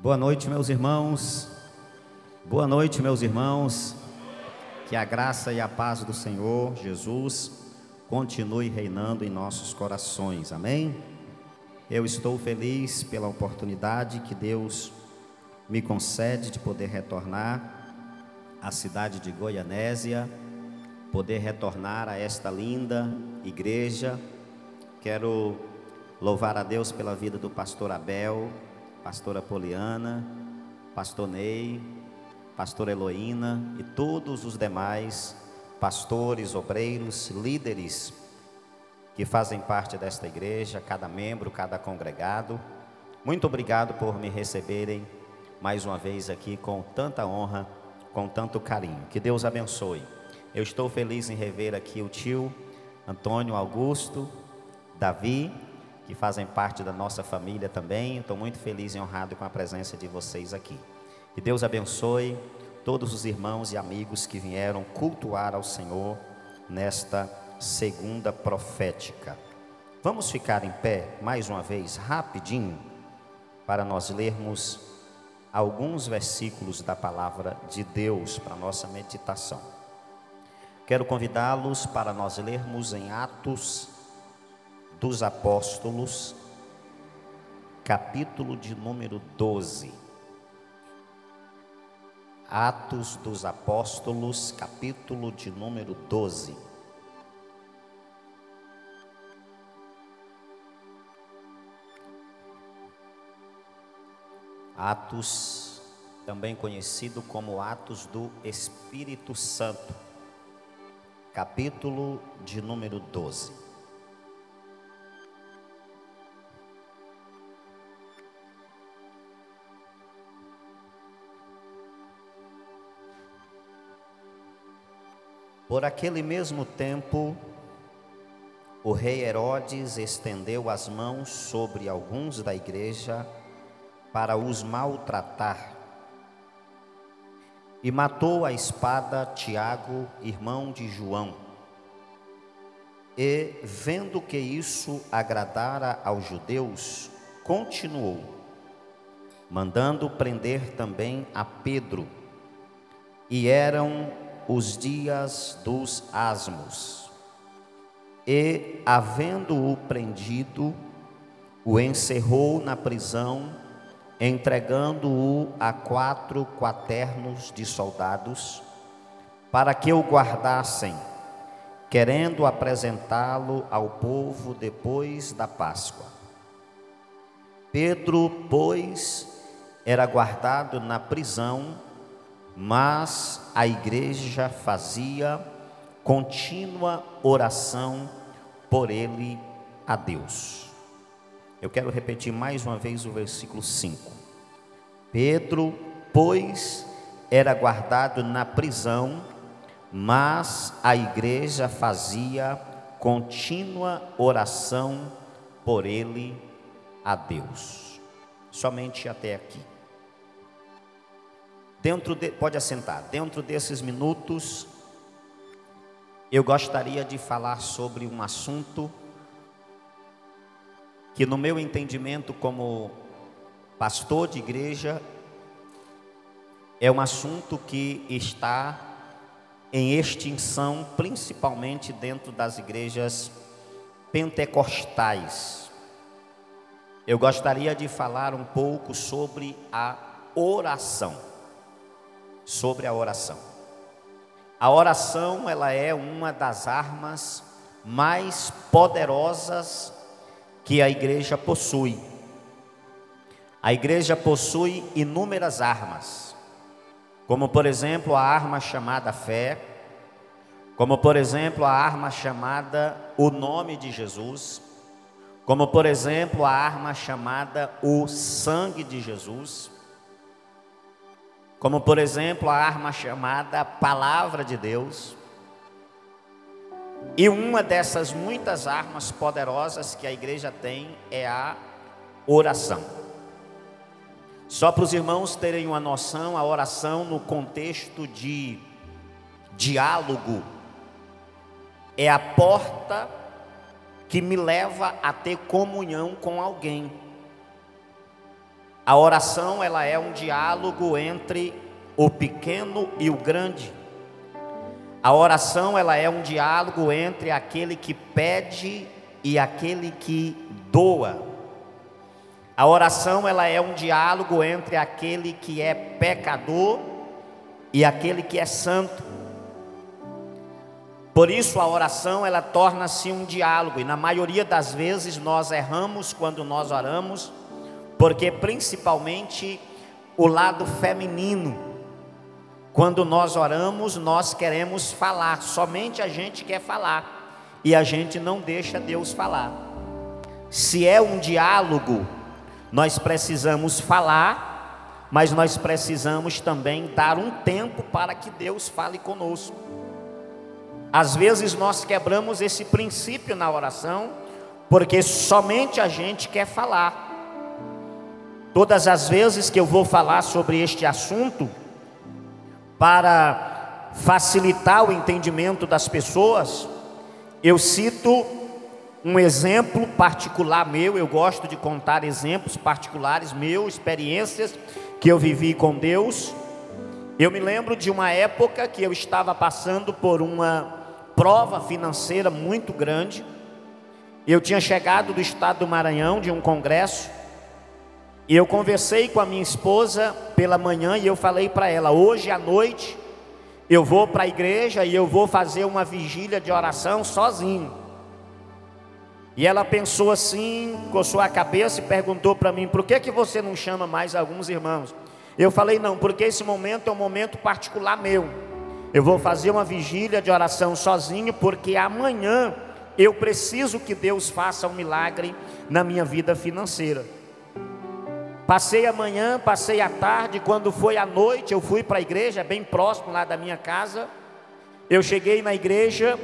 Boa noite, meus irmãos. Boa noite, meus irmãos. Que a graça e a paz do Senhor Jesus continue reinando em nossos corações. Amém? Eu estou feliz pela oportunidade que Deus me concede de poder retornar à cidade de Goianésia, poder retornar a esta linda igreja. Quero louvar a Deus pela vida do pastor Abel, pastora Poliana, pastor Ney, pastora Heloína e todos os demais pastores, obreiros, líderes que fazem parte desta igreja, cada membro, cada congregado. Muito obrigado por me receberem mais uma vez aqui com tanta honra, com tanto carinho. Que Deus abençoe. Eu estou feliz em rever aqui o tio Antônio Augusto, Davi, que fazem parte da nossa família também. Estou muito feliz e honrado com a presença de vocês aqui. Que Deus abençoe todos os irmãos e amigos que vieram cultuar ao Senhor nesta segunda profética. Vamos ficar em pé mais uma vez, rapidinho, para nós lermos alguns versículos da palavra de Deus para nossa meditação. Quero convidá-los para nós lermos em Atos dos Apóstolos, capítulo de número 12. Atos dos Apóstolos, capítulo de número 12. Atos, também conhecido como Atos do Espírito Santo, capítulo de número 12. Por aquele mesmo tempo, o rei Herodes estendeu as mãos sobre alguns da igreja para os maltratar. E matou a espada Tiago, irmão de João. E, vendo que isso agradara aos judeus, continuou, mandando prender também a Pedro. E eram os dias dos asmos. E, havendo-o prendido, o encerrou na prisão, entregando-o a quatro quaternos de soldados, para que o guardassem, querendo apresentá-lo ao povo depois da Páscoa. Pedro, pois, era guardado na prisão, mas a igreja fazia contínua oração por ele a Deus. Eu quero repetir mais uma vez o versículo 5. Pedro, pois, era guardado na prisão, mas a igreja fazia contínua oração por ele a Deus. Somente até aqui. Dentro de, pode assentar. Dentro desses minutos, eu gostaria de falar sobre um assunto que, no meu entendimento, como pastor de igreja, é um assunto que está em extinção, principalmente dentro das igrejas pentecostais. Eu gostaria de falar um pouco sobre a oração sobre a oração. A oração, ela é uma das armas mais poderosas que a igreja possui. A igreja possui inúmeras armas, como por exemplo a arma chamada fé, como por exemplo a arma chamada o nome de Jesus, como por exemplo a arma chamada o sangue de Jesus como por exemplo a arma chamada Palavra de Deus. E uma dessas muitas armas poderosas que a igreja tem é a oração. Só para os irmãos terem uma noção, a oração no contexto de diálogo é a porta que me leva a ter comunhão com alguém. A oração ela é um diálogo entre o pequeno e o grande. A oração ela é um diálogo entre aquele que pede e aquele que doa. A oração ela é um diálogo entre aquele que é pecador e aquele que é santo. Por isso a oração ela torna-se um diálogo e na maioria das vezes nós erramos quando nós oramos porque principalmente o lado feminino, quando nós oramos, nós queremos falar, somente a gente quer falar, e a gente não deixa Deus falar. Se é um diálogo, nós precisamos falar, mas nós precisamos também dar um tempo para que Deus fale conosco. Às vezes nós quebramos esse princípio na oração, porque somente a gente quer falar. Todas as vezes que eu vou falar sobre este assunto, para facilitar o entendimento das pessoas, eu cito um exemplo particular meu, eu gosto de contar exemplos particulares meus, experiências que eu vivi com Deus. Eu me lembro de uma época que eu estava passando por uma prova financeira muito grande. Eu tinha chegado do estado do Maranhão de um congresso e eu conversei com a minha esposa pela manhã e eu falei para ela: hoje à noite eu vou para a igreja e eu vou fazer uma vigília de oração sozinho. E ela pensou assim, coçou a cabeça e perguntou para mim: por que, que você não chama mais alguns irmãos? Eu falei: não, porque esse momento é um momento particular meu. Eu vou fazer uma vigília de oração sozinho, porque amanhã eu preciso que Deus faça um milagre na minha vida financeira. Passei a manhã, passei a tarde, quando foi à noite, eu fui para a igreja, bem próximo lá da minha casa. Eu cheguei na igreja,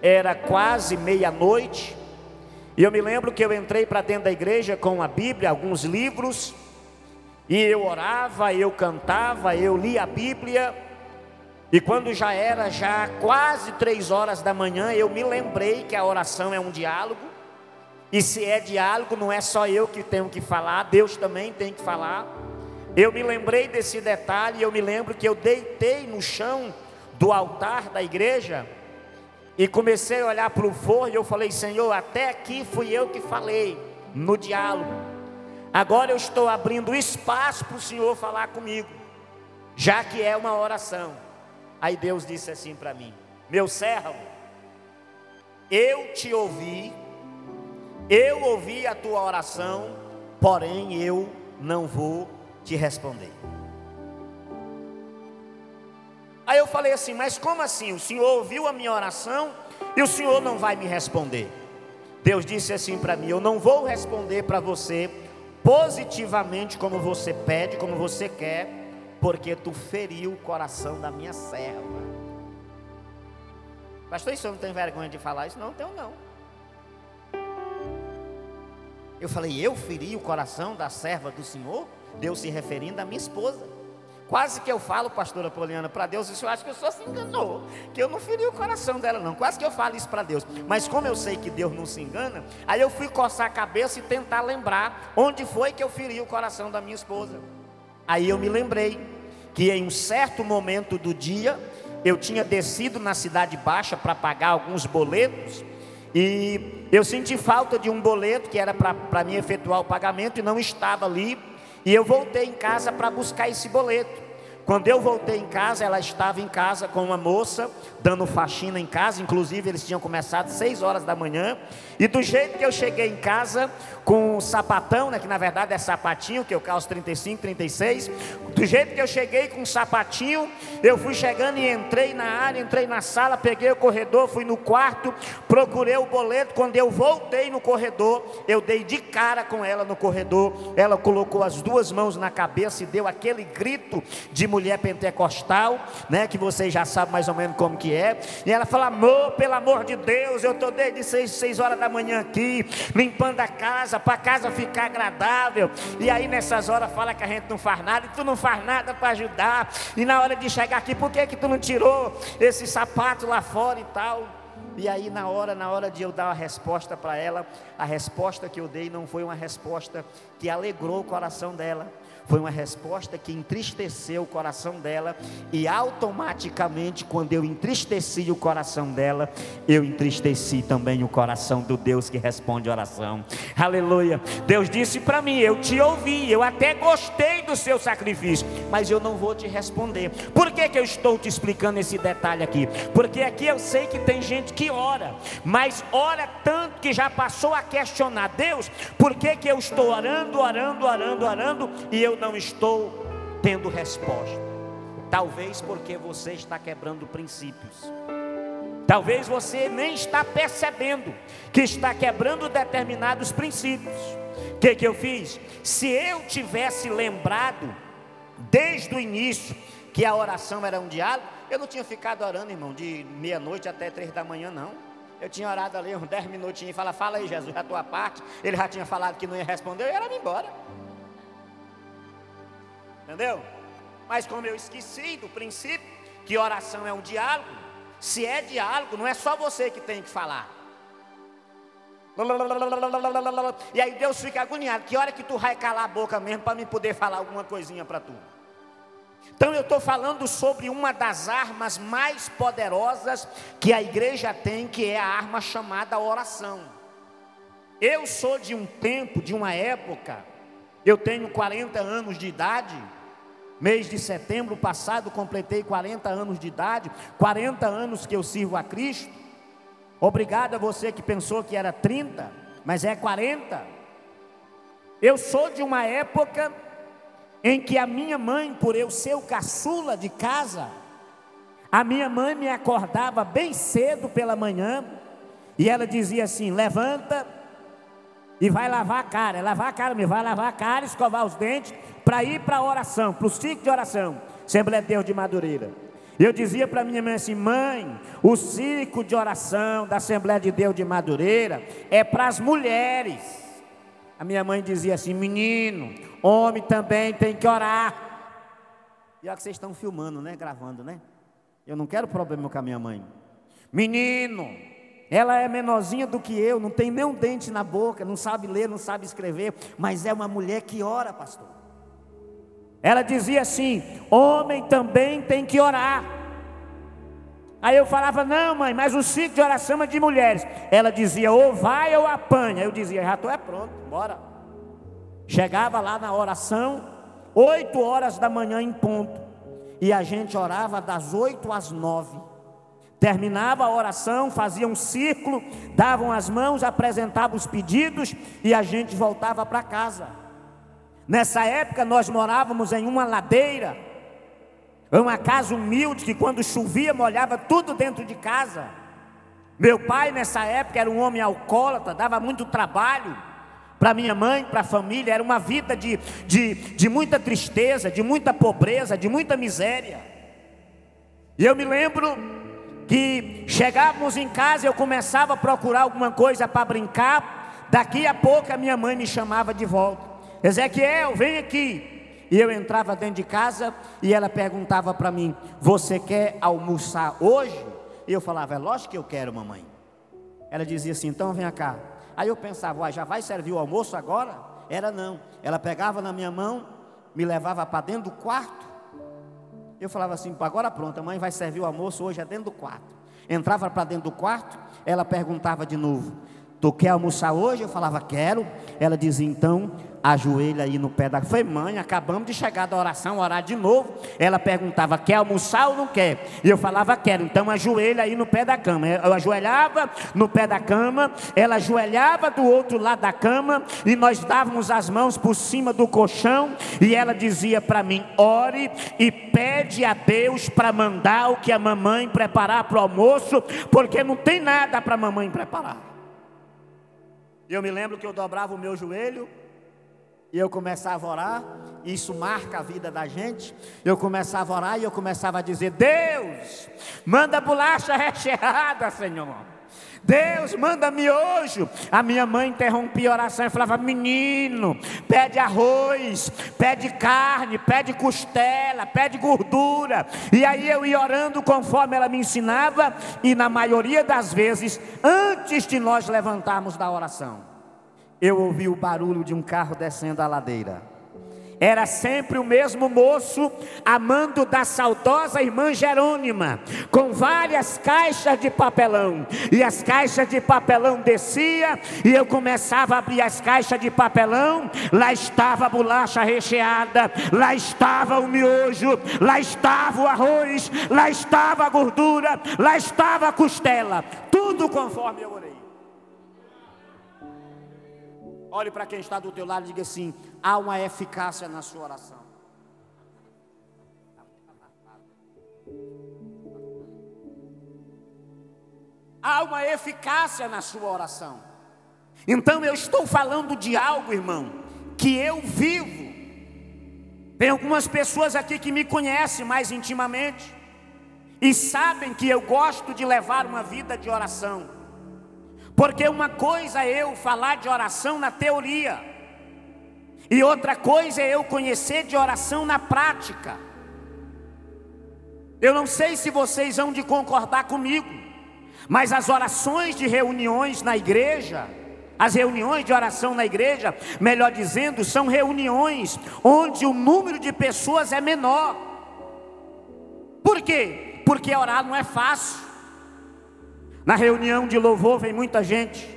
era quase meia-noite, e eu me lembro que eu entrei para dentro da igreja com a Bíblia, alguns livros, e eu orava, eu cantava, eu lia a Bíblia, e quando já era já quase três horas da manhã, eu me lembrei que a oração é um diálogo, e se é diálogo, não é só eu que tenho que falar, Deus também tem que falar. Eu me lembrei desse detalhe, eu me lembro que eu deitei no chão do altar da igreja e comecei a olhar para o forno e eu falei: Senhor, até aqui fui eu que falei no diálogo. Agora eu estou abrindo espaço para o Senhor falar comigo, já que é uma oração. Aí Deus disse assim para mim: Meu servo, eu te ouvi eu ouvi a tua oração, porém eu não vou te responder. Aí eu falei assim: Mas como assim? O Senhor ouviu a minha oração e o Senhor não vai me responder? Deus disse assim para mim: Eu não vou responder para você positivamente como você pede, como você quer, porque tu feriu o coração da minha serva. Pastor, isso eu não tenho vergonha de falar isso? Não, tenho não. Eu falei, eu feri o coração da serva do Senhor? Deus se referindo à minha esposa. Quase que eu falo, pastora Poliana, para Deus, isso eu acho que o senhor se enganou, que eu não feri o coração dela, não. Quase que eu falo isso para Deus. Mas como eu sei que Deus não se engana, aí eu fui coçar a cabeça e tentar lembrar onde foi que eu feri o coração da minha esposa. Aí eu me lembrei que em um certo momento do dia, eu tinha descido na Cidade Baixa para pagar alguns boletos e eu senti falta de um boleto que era para mim efetuar o pagamento e não estava ali. E eu voltei em casa para buscar esse boleto. Quando eu voltei em casa, ela estava em casa com uma moça, dando faxina em casa, inclusive eles tinham começado seis horas da manhã, e do jeito que eu cheguei em casa, com um sapatão, né, que na verdade é sapatinho, que eu calço 35, 36, do jeito que eu cheguei com um sapatinho, eu fui chegando e entrei na área, entrei na sala, peguei o corredor, fui no quarto, procurei o boleto, quando eu voltei no corredor, eu dei de cara com ela no corredor, ela colocou as duas mãos na cabeça e deu aquele grito de mulher pentecostal, né? Que vocês já sabem mais ou menos como que é. E ela fala: amor, pelo amor de Deus, eu estou desde seis, seis horas da manhã aqui, limpando a casa, para a casa ficar agradável. E aí nessas horas fala que a gente não faz nada, e tu não faz nada para ajudar. E na hora de chegar aqui, por que, que tu não tirou esse sapato lá fora e tal? E aí, na hora, na hora de eu dar a resposta para ela, a resposta que eu dei não foi uma resposta que alegrou o coração dela, foi uma resposta que entristeceu o coração dela, e automaticamente, quando eu entristeci o coração dela, eu entristeci também o coração do Deus que responde oração. Aleluia. Deus disse para mim: Eu te ouvi, eu até gostei do seu sacrifício, mas eu não vou te responder. Por que, que eu estou te explicando esse detalhe aqui? Porque aqui eu sei que tem gente que ora, mas ora tanto que já passou a questionar Deus, por que, que eu estou orando, orando, orando, orando, e eu não estou tendo resposta. Talvez porque você está quebrando princípios. Talvez você nem está percebendo que está quebrando determinados princípios. O que, que eu fiz? Se eu tivesse lembrado desde o início que a oração era um diálogo, eu não tinha ficado orando, irmão, de meia-noite até três da manhã, não. Eu tinha orado ali uns dez minutinhos e falava, fala aí, Jesus, a tua parte. Ele já tinha falado que não ia responder, eu era embora. Entendeu? Mas como eu esqueci do princípio que oração é um diálogo, se é diálogo, não é só você que tem que falar. E aí Deus fica agoniado. Que hora que tu vai calar a boca mesmo para me poder falar alguma coisinha para tu? Então eu estou falando sobre uma das armas mais poderosas que a igreja tem, que é a arma chamada oração. Eu sou de um tempo, de uma época, eu tenho 40 anos de idade. Mês de setembro passado completei 40 anos de idade, 40 anos que eu sirvo a Cristo. Obrigado a você que pensou que era 30, mas é 40. Eu sou de uma época em que a minha mãe, por eu ser o caçula de casa, a minha mãe me acordava bem cedo pela manhã e ela dizia assim: levanta e vai lavar a cara, é lavar a cara, me vai lavar a cara, escovar os dentes, para ir para a oração, para o ciclo de oração, Assembleia de Deus de Madureira. Eu dizia para minha mãe assim: mãe, o ciclo de oração da Assembleia de Deus de Madureira é para as mulheres. A minha mãe dizia assim: menino, homem também tem que orar. E olha que vocês estão filmando, né? Gravando, né? Eu não quero problema com a minha mãe. Menino, ela é menorzinha do que eu, não tem nem um dente na boca, não sabe ler, não sabe escrever, mas é uma mulher que ora, pastor. Ela dizia assim: homem também tem que orar. Aí eu falava: não, mãe, mas o ciclo de oração é de mulheres. Ela dizia: ou vai ou apanha. Eu dizia: já estou é pronto, bora. Chegava lá na oração, oito horas da manhã em ponto, e a gente orava das oito às nove. Terminava a oração, fazia um círculo, davam as mãos, apresentavam os pedidos e a gente voltava para casa. Nessa época nós morávamos em uma ladeira, uma casa humilde que quando chovia molhava tudo dentro de casa. Meu pai nessa época era um homem alcoólatra, dava muito trabalho para minha mãe, para a família, era uma vida de, de, de muita tristeza, de muita pobreza, de muita miséria. E eu me lembro que chegávamos em casa, eu começava a procurar alguma coisa para brincar, daqui a pouco a minha mãe me chamava de volta. Ezequiel, vem aqui. E eu entrava dentro de casa e ela perguntava para mim: Você quer almoçar hoje? E eu falava: É lógico que eu quero, mamãe. Ela dizia assim: Então vem cá. Aí eu pensava: Já vai servir o almoço agora? Era não. Ela pegava na minha mão, me levava para dentro do quarto. Eu falava assim: Agora pronto, a mãe vai servir o almoço hoje é dentro do quarto. Entrava para dentro do quarto, ela perguntava de novo: Tu quer almoçar hoje? Eu falava: Quero. Ela dizia: Então ajoelha aí no pé da. Foi mãe, acabamos de chegar da oração, orar de novo. Ela perguntava: quer almoçar ou não quer? E eu falava: quero. Então ajoelha aí no pé da cama. Eu ajoelhava no pé da cama, ela ajoelhava do outro lado da cama e nós dávamos as mãos por cima do colchão e ela dizia para mim: ore e pede a Deus para mandar o que a mamãe preparar para o almoço, porque não tem nada para a mamãe preparar. Eu me lembro que eu dobrava o meu joelho e eu começava a orar, isso marca a vida da gente. Eu começava a orar e eu começava a dizer: Deus, manda bolacha recheada, Senhor. Deus manda miojo. A minha mãe interrompia a oração e falava: Menino, pede arroz, pede carne, pede costela, pede gordura. E aí eu ia orando conforme ela me ensinava, e na maioria das vezes, antes de nós levantarmos da oração, eu ouvi o barulho de um carro descendo a ladeira. Era sempre o mesmo moço, amando da saudosa irmã Jerônima, com várias caixas de papelão. E as caixas de papelão descia, e eu começava a abrir as caixas de papelão. Lá estava a bolacha recheada, lá estava o miojo, lá estava o arroz, lá estava a gordura, lá estava a costela. Tudo conforme eu orei. Olhe para quem está do teu lado e diga assim: há uma eficácia na sua oração. Há uma eficácia na sua oração. Então eu estou falando de algo, irmão, que eu vivo. Tem algumas pessoas aqui que me conhecem mais intimamente e sabem que eu gosto de levar uma vida de oração. Porque uma coisa é eu falar de oração na teoria, e outra coisa é eu conhecer de oração na prática. Eu não sei se vocês vão de concordar comigo, mas as orações de reuniões na igreja, as reuniões de oração na igreja, melhor dizendo, são reuniões onde o número de pessoas é menor. Por quê? Porque orar não é fácil. Na reunião de louvor vem muita gente.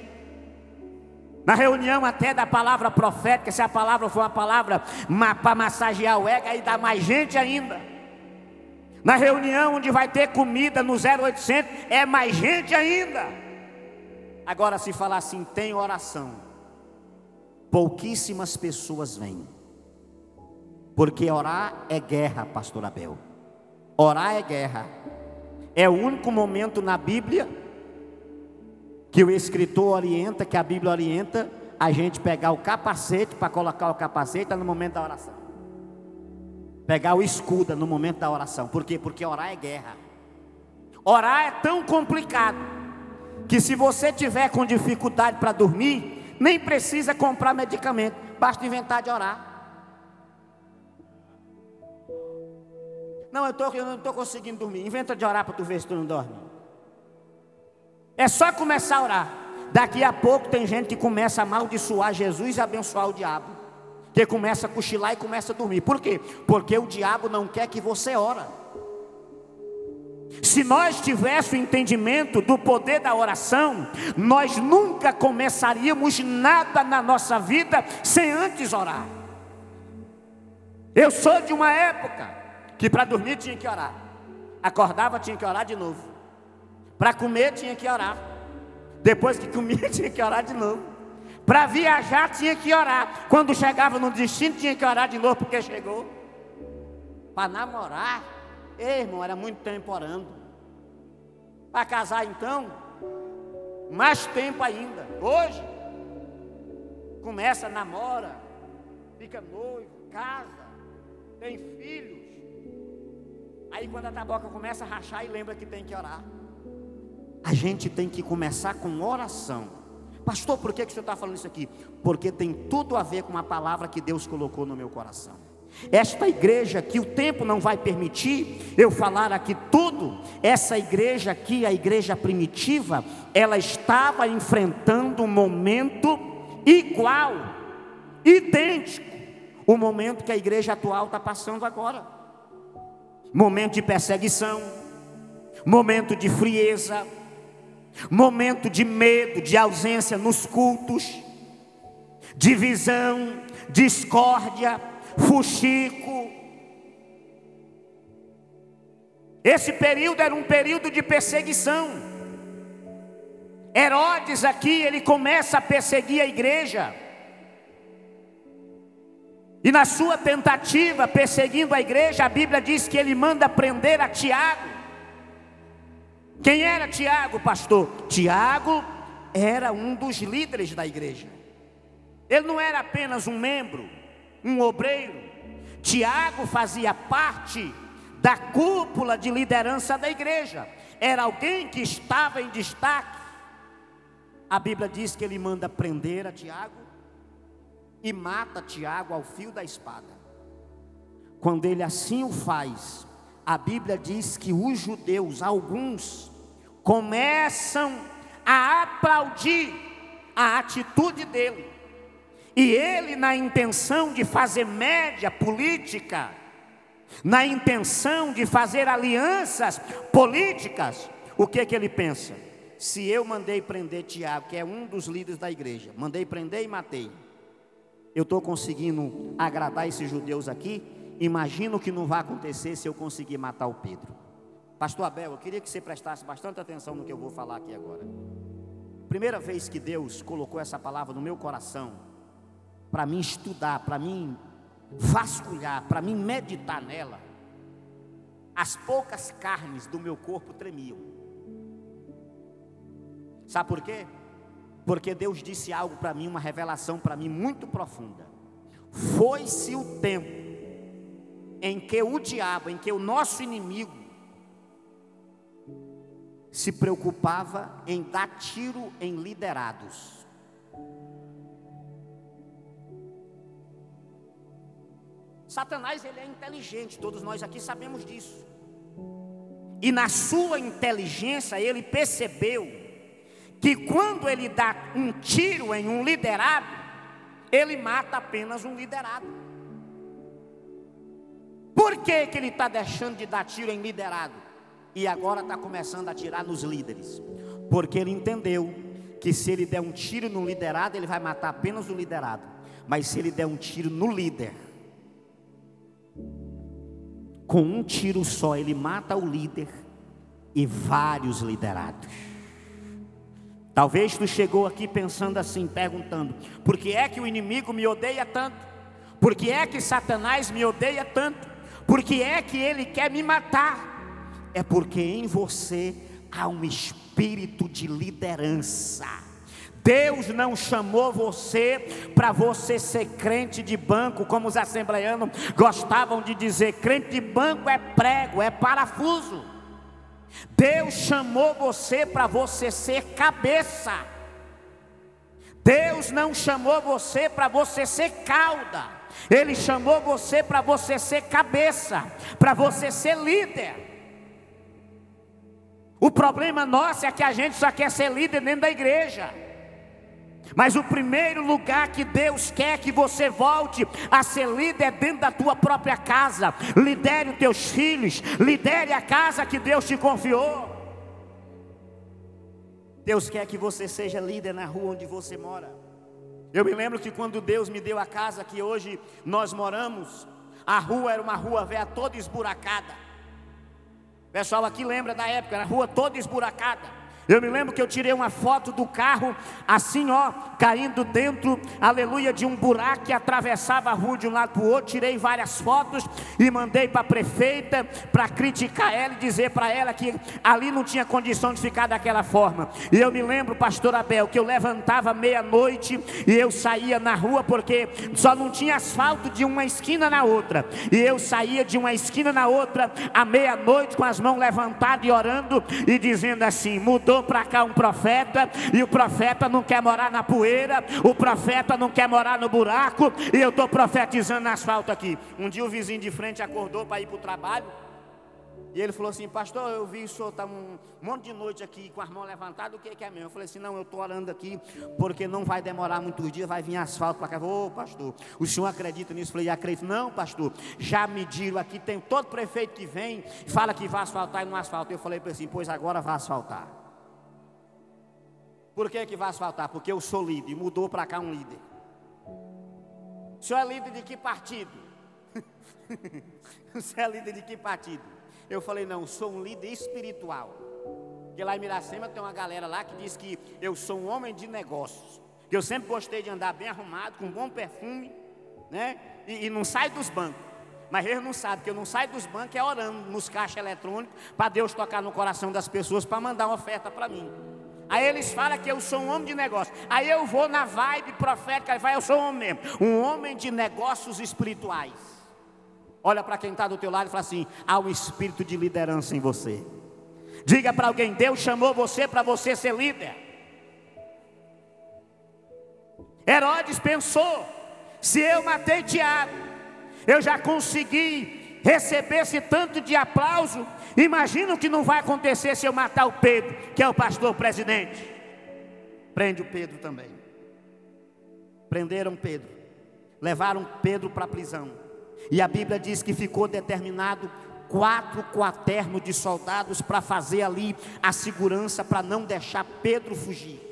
Na reunião até da palavra profética, se a palavra for uma palavra para massagear o ego, aí dá mais gente ainda. Na reunião onde vai ter comida no 0800, é mais gente ainda. Agora, se falar assim, tem oração, pouquíssimas pessoas vêm. Porque orar é guerra, pastor Abel. Orar é guerra. É o único momento na Bíblia que o escritor orienta, que a Bíblia orienta, a gente pegar o capacete para colocar o capacete no momento da oração. Pegar o escudo no momento da oração. Por quê? Porque orar é guerra. Orar é tão complicado que se você tiver com dificuldade para dormir, nem precisa comprar medicamento, basta inventar de orar. Não, eu, tô, eu não estou conseguindo dormir. Inventa de orar para tu ver se tu não dorme. É só começar a orar. Daqui a pouco tem gente que começa a amaldiçoar Jesus e abençoar o diabo. Que começa a cochilar e começa a dormir. Por quê? Porque o diabo não quer que você ora. Se nós tivéssemos o entendimento do poder da oração, nós nunca começaríamos nada na nossa vida sem antes orar. Eu sou de uma época que para dormir tinha que orar, acordava tinha que orar de novo. Para comer tinha que orar. Depois que comia tinha que orar de novo. Para viajar tinha que orar. Quando chegava no destino tinha que orar de novo porque chegou. Para namorar, ei, irmão, era muito tempo orando. Para casar então, mais tempo ainda. Hoje começa, namora, fica noivo, casa, tem filhos. Aí quando a taboca começa a rachar e lembra que tem que orar. A gente tem que começar com oração. Pastor, por que, que o senhor está falando isso aqui? Porque tem tudo a ver com uma palavra que Deus colocou no meu coração. Esta igreja que o tempo não vai permitir eu falar aqui tudo, essa igreja aqui, a igreja primitiva, ela estava enfrentando um momento igual, idêntico, o momento que a igreja atual está passando agora momento de perseguição, momento de frieza, momento de medo, de ausência nos cultos, divisão, discórdia, fuxico. Esse período era um período de perseguição. Herodes aqui, ele começa a perseguir a igreja. E na sua tentativa, perseguindo a igreja, a Bíblia diz que ele manda prender a Tiago. Quem era Tiago, pastor? Tiago era um dos líderes da igreja. Ele não era apenas um membro, um obreiro. Tiago fazia parte da cúpula de liderança da igreja. Era alguém que estava em destaque. a Bíblia diz que ele manda prender a Tiago e mata Tiago ao fio da espada. Quando ele assim o faz, a Bíblia diz que os judeus, alguns, começam a aplaudir a atitude dele. E ele, na intenção de fazer média política, na intenção de fazer alianças políticas, o que que ele pensa? Se eu mandei prender Tiago, que é um dos líderes da igreja, mandei prender e matei, eu estou conseguindo agradar esses judeus aqui, imagino que não vai acontecer se eu conseguir matar o Pedro. Pastor Abel, eu queria que você prestasse bastante atenção no que eu vou falar aqui agora. Primeira vez que Deus colocou essa palavra no meu coração, para mim estudar, para mim vasculhar, para mim meditar nela, as poucas carnes do meu corpo tremiam. Sabe por quê? Porque Deus disse algo para mim, uma revelação para mim muito profunda. Foi-se o tempo em que o diabo, em que o nosso inimigo se preocupava em dar tiro em liderados. Satanás ele é inteligente, todos nós aqui sabemos disso. E na sua inteligência ele percebeu que quando ele dá um tiro em um liderado, ele mata apenas um liderado. Por que, que ele está deixando de dar tiro em liderado? E agora está começando a atirar nos líderes. Porque ele entendeu que se ele der um tiro no liderado, ele vai matar apenas o liderado. Mas se ele der um tiro no líder, com um tiro só, ele mata o líder e vários liderados. Talvez tu chegou aqui pensando assim, perguntando: por que é que o inimigo me odeia tanto? Por que é que Satanás me odeia tanto? Por que é que ele quer me matar? É porque em você há um espírito de liderança. Deus não chamou você para você ser crente de banco, como os assembleianos gostavam de dizer: crente de banco é prego, é parafuso. Deus chamou você para você ser cabeça. Deus não chamou você para você ser cauda. Ele chamou você para você ser cabeça, para você ser líder. O problema nosso é que a gente só quer ser líder dentro da igreja. Mas o primeiro lugar que Deus quer que você volte a ser líder é dentro da tua própria casa. Lidere os teus filhos, lidere a casa que Deus te confiou. Deus quer que você seja líder na rua onde você mora. Eu me lembro que quando Deus me deu a casa que hoje nós moramos, a rua era uma rua velha toda esburacada. Pessoal aqui lembra da época, a rua toda esburacada. Eu me lembro que eu tirei uma foto do carro, assim ó, caindo dentro, aleluia, de um buraco que atravessava a rua de um lado para o outro. Tirei várias fotos e mandei para a prefeita para criticar ela e dizer para ela que ali não tinha condição de ficar daquela forma. E eu me lembro, pastor Abel, que eu levantava meia-noite e eu saía na rua porque só não tinha asfalto de uma esquina na outra. E eu saía de uma esquina na outra à meia-noite com as mãos levantadas e orando e dizendo assim: mudou mandou para cá um profeta, e o profeta não quer morar na poeira, o profeta não quer morar no buraco, e eu estou profetizando asfalto aqui. Um dia o vizinho de frente acordou para ir para o trabalho. E ele falou assim, pastor, eu vi o senhor estar tá um monte de noite aqui com as mãos levantadas, o que, que é mesmo? Eu falei assim, não, eu estou orando aqui, porque não vai demorar muitos dias, vai vir asfalto para cá. Ô, oh, pastor, o senhor acredita nisso? Eu falei, acredito. Não, pastor, já mediram aqui, tem todo prefeito que vem, fala que vai asfaltar e não asfalta. Eu falei para ele assim, pois agora vai asfaltar. Por que, que vai asfaltar? Porque eu sou líder, mudou para cá um líder. O senhor é líder de que partido? senhor é líder de que partido? Eu falei, não, sou um líder espiritual. Porque lá em Miracema tem uma galera lá que diz que eu sou um homem de negócios. Que eu sempre gostei de andar bem arrumado, com bom perfume, né? E, e não sai dos bancos. Mas eles não sabem que eu não saio dos bancos é orando nos caixas eletrônicos para Deus tocar no coração das pessoas para mandar uma oferta para mim. Aí eles falam que eu sou um homem de negócio. Aí eu vou na vibe profética e falo, eu sou um homem mesmo. Um homem de negócios espirituais. Olha para quem está do teu lado e fala assim: há um espírito de liderança em você. Diga para alguém: Deus chamou você para você ser líder. Herodes pensou: se eu matei Tiago, eu já consegui receber esse tanto de aplauso. Imagina o que não vai acontecer se eu matar o Pedro, que é o pastor presidente. Prende o Pedro também. Prenderam Pedro, levaram Pedro para a prisão. E a Bíblia diz que ficou determinado quatro quaternos de soldados para fazer ali a segurança para não deixar Pedro fugir.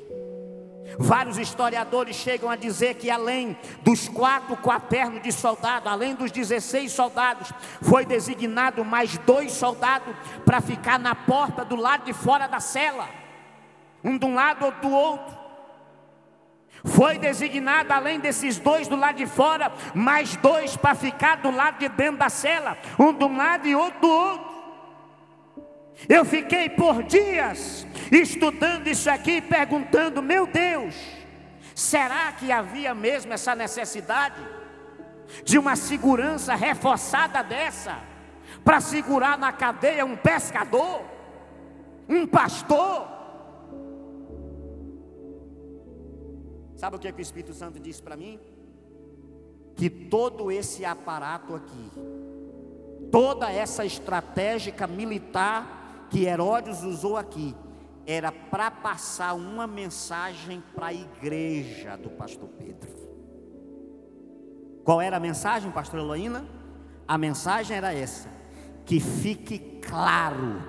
Vários historiadores chegam a dizer que além dos quatro quaternos de soldado, além dos 16 soldados, foi designado mais dois soldados para ficar na porta do lado de fora da cela, um de um lado ou do outro. Foi designado, além desses dois do lado de fora, mais dois para ficar do lado de dentro da cela, um de um lado e outro do outro. Eu fiquei por dias estudando isso aqui, perguntando: meu Deus, será que havia mesmo essa necessidade de uma segurança reforçada dessa, para segurar na cadeia um pescador, um pastor? Sabe o que, é que o Espírito Santo disse para mim? Que todo esse aparato aqui, toda essa estratégia militar que Herodes usou aqui, era para passar uma mensagem para a igreja do pastor Pedro. Qual era a mensagem, pastor Eloína? A mensagem era essa: que fique claro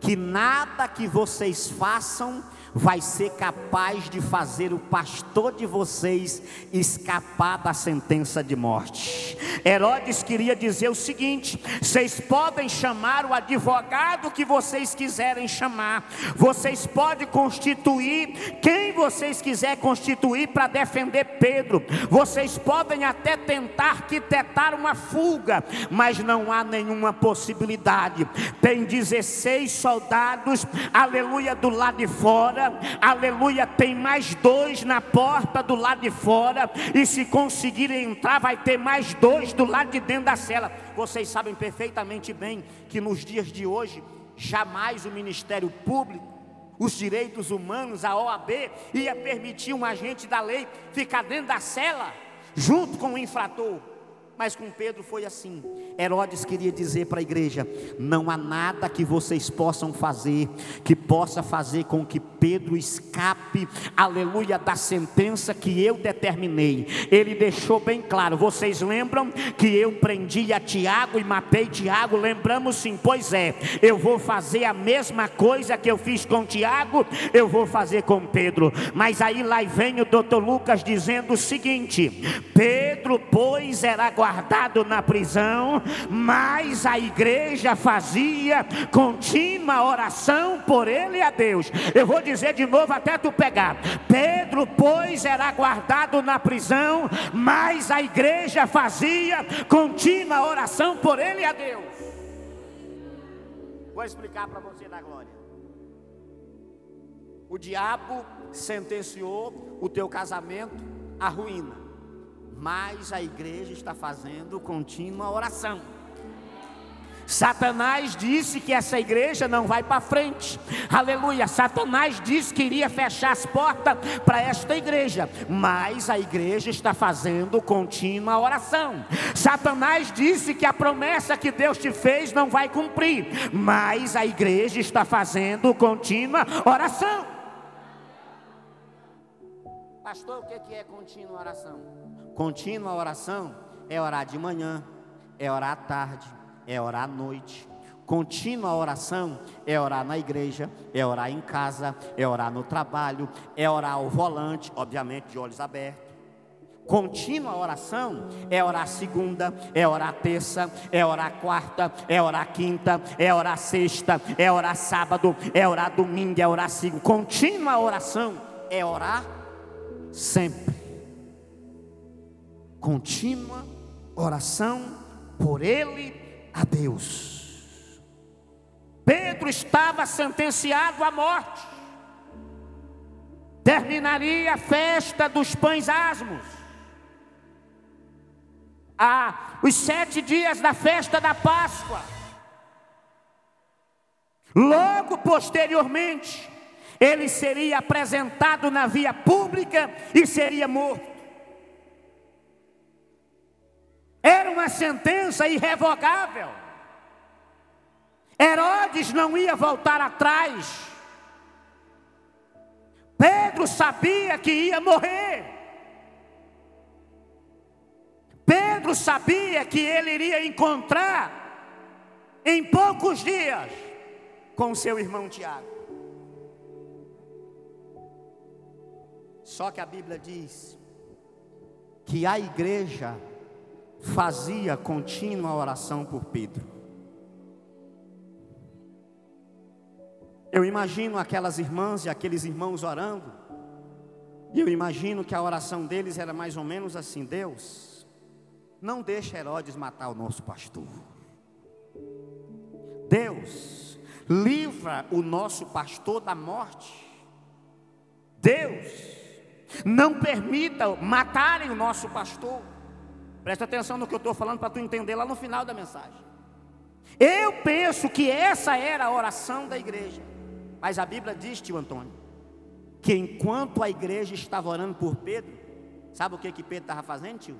que nada que vocês façam vai ser capaz de fazer o pastor de vocês escapar da sentença de morte. Herodes queria dizer o seguinte: vocês podem chamar o advogado que vocês quiserem chamar, vocês podem constituir quem vocês quiserem constituir para defender Pedro, vocês podem até tentar arquitetar uma fuga, mas não há nenhuma possibilidade. Tem 16 soldados, aleluia, do lado de fora aleluia, tem mais dois na porta do lado de fora, e se conseguirem entrar, vai ter mais dois do lado de dentro da cela. Vocês sabem perfeitamente bem que nos dias de hoje, jamais o Ministério Público, os direitos humanos, a OAB, ia permitir um agente da lei ficar dentro da cela, junto com o infrator. Mas com Pedro foi assim. Herodes queria dizer para a igreja: não há nada que vocês possam fazer que possa fazer com que Pedro escape, aleluia, da sentença que eu determinei. Ele deixou bem claro. Vocês lembram que eu prendi a Tiago e matei Tiago? Lembramos sim, pois é. Eu vou fazer a mesma coisa que eu fiz com Tiago, eu vou fazer com Pedro. Mas aí lá vem o doutor Lucas dizendo o seguinte: Pedro, pois, era guardado na prisão, mas a igreja fazia contínua oração por ele a Deus. Eu vou dizer de novo até tu pegar. Pedro, pois, era guardado na prisão, mas a igreja fazia contínua oração por ele a Deus. Vou explicar para você da glória. O diabo sentenciou o teu casamento à ruína mas a igreja está fazendo contínua oração. Satanás disse que essa igreja não vai para frente, aleluia. Satanás disse que iria fechar as portas para esta igreja, mas a igreja está fazendo contínua oração. Satanás disse que a promessa que Deus te fez não vai cumprir, mas a igreja está fazendo contínua oração. Pastor, o que é contínua oração? Contínua oração é orar de manhã, é orar à tarde, é orar à noite. Contínua oração é orar na igreja, é orar em casa, é orar no trabalho, é orar ao volante, obviamente de olhos abertos. Contínua oração é orar segunda, é orar terça, é orar quarta, é orar quinta, é orar sexta, é orar sábado, é orar domingo, é orar segunda. Contínua oração é orar sempre contínua oração por ele a Deus. Pedro estava sentenciado à morte. Terminaria a festa dos pães asmos. Ah, os sete dias da festa da Páscoa. Logo posteriormente, ele seria apresentado na via pública e seria morto. Era uma sentença irrevogável. Herodes não ia voltar atrás. Pedro sabia que ia morrer. Pedro sabia que ele iria encontrar em poucos dias com seu irmão Tiago. Só que a Bíblia diz que a igreja fazia contínua oração por Pedro. Eu imagino aquelas irmãs e aqueles irmãos orando, e eu imagino que a oração deles era mais ou menos assim: Deus, não deixe Herodes matar o nosso pastor. Deus, livra o nosso pastor da morte. Deus, não permita matarem o nosso pastor. Presta atenção no que eu estou falando para tu entender lá no final da mensagem. Eu penso que essa era a oração da igreja. Mas a Bíblia diz, tio Antônio, que enquanto a igreja estava orando por Pedro, sabe o que, que Pedro estava fazendo, tio?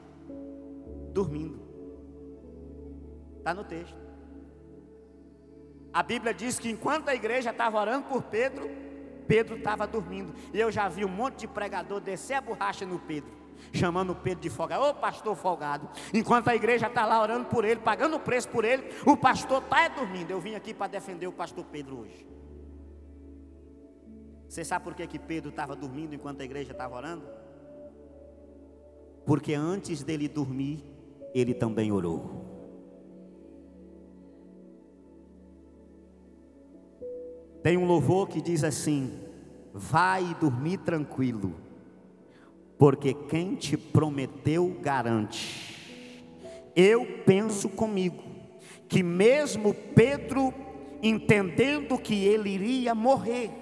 Dormindo. Está no texto. A Bíblia diz que enquanto a igreja estava orando por Pedro, Pedro estava dormindo. E eu já vi um monte de pregador descer a borracha no Pedro chamando Pedro de folgado, ô pastor folgado, enquanto a igreja está lá orando por ele, pagando o preço por ele, o pastor está dormindo. Eu vim aqui para defender o pastor Pedro hoje. Você sabe por que, que Pedro estava dormindo enquanto a igreja estava orando? Porque antes dele dormir, ele também orou. Tem um louvor que diz assim: Vai dormir tranquilo porque quem te prometeu garante. Eu penso comigo que mesmo Pedro entendendo que ele iria morrer,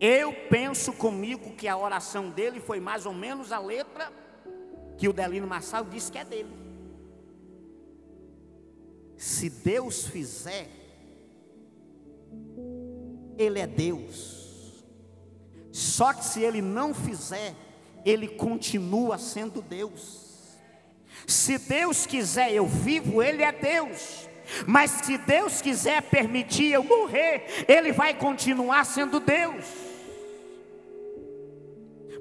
eu penso comigo que a oração dele foi mais ou menos a letra que o Delino Massal disse que é dele. Se Deus fizer, Ele é Deus. Só que se Ele não fizer, ele continua sendo Deus. Se Deus quiser eu vivo, Ele é Deus. Mas se Deus quiser permitir eu morrer, Ele vai continuar sendo Deus.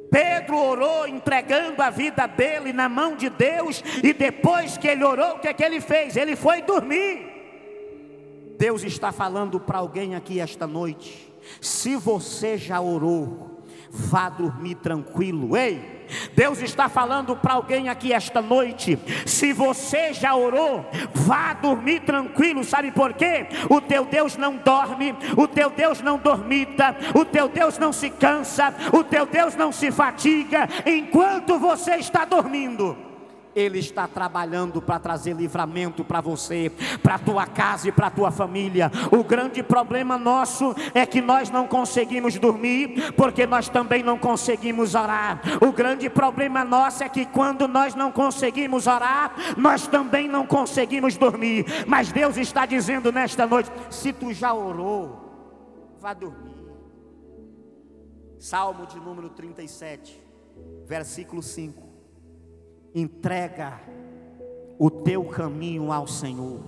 Pedro orou entregando a vida dele na mão de Deus, e depois que ele orou, o que é que ele fez? Ele foi dormir. Deus está falando para alguém aqui esta noite. Se você já orou, vá dormir tranquilo. Ei, Deus está falando para alguém aqui esta noite. Se você já orou, vá dormir tranquilo. Sabe por quê? O teu Deus não dorme, o teu Deus não dormita, o teu Deus não se cansa, o teu Deus não se fatiga enquanto você está dormindo. Ele está trabalhando para trazer livramento para você, para tua casa e para tua família. O grande problema nosso é que nós não conseguimos dormir, porque nós também não conseguimos orar. O grande problema nosso é que quando nós não conseguimos orar, nós também não conseguimos dormir. Mas Deus está dizendo nesta noite: se tu já orou, vá dormir. Salmo de número 37, versículo 5 entrega o teu caminho ao Senhor.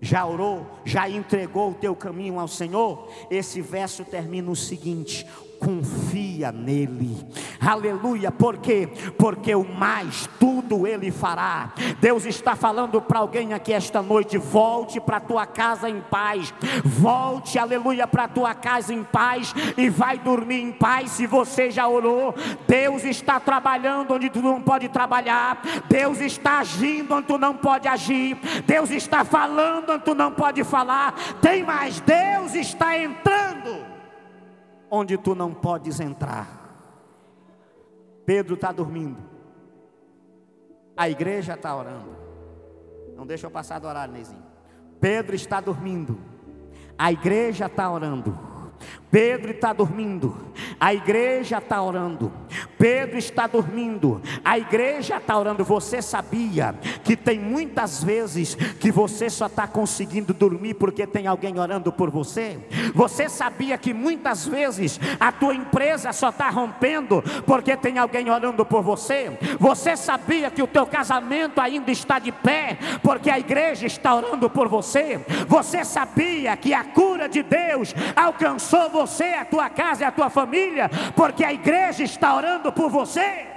Já orou? Já entregou o teu caminho ao Senhor? Esse verso termina o seguinte: confia nele. Aleluia, por quê? Porque o mais tudo ele fará. Deus está falando para alguém aqui esta noite: volte para tua casa em paz. Volte, aleluia, para tua casa em paz e vai dormir em paz se você já orou. Deus está trabalhando onde tu não pode trabalhar. Deus está agindo onde tu não pode agir. Deus está falando onde tu não pode falar. Tem mais, Deus está entrando onde tu não podes entrar. Pedro está dormindo, a igreja está orando. Não deixa eu passar do horário, Neizinho. Pedro está dormindo, a igreja está orando. Pedro está dormindo, a igreja está orando. Pedro está dormindo, a igreja está orando. Você sabia que tem muitas vezes que você só está conseguindo dormir porque tem alguém orando por você? Você sabia que muitas vezes a tua empresa só está rompendo porque tem alguém orando por você? Você sabia que o teu casamento ainda está de pé porque a igreja está orando por você? Você sabia que a cura de Deus alcançou você, a tua casa e a tua família porque a igreja está orando por você?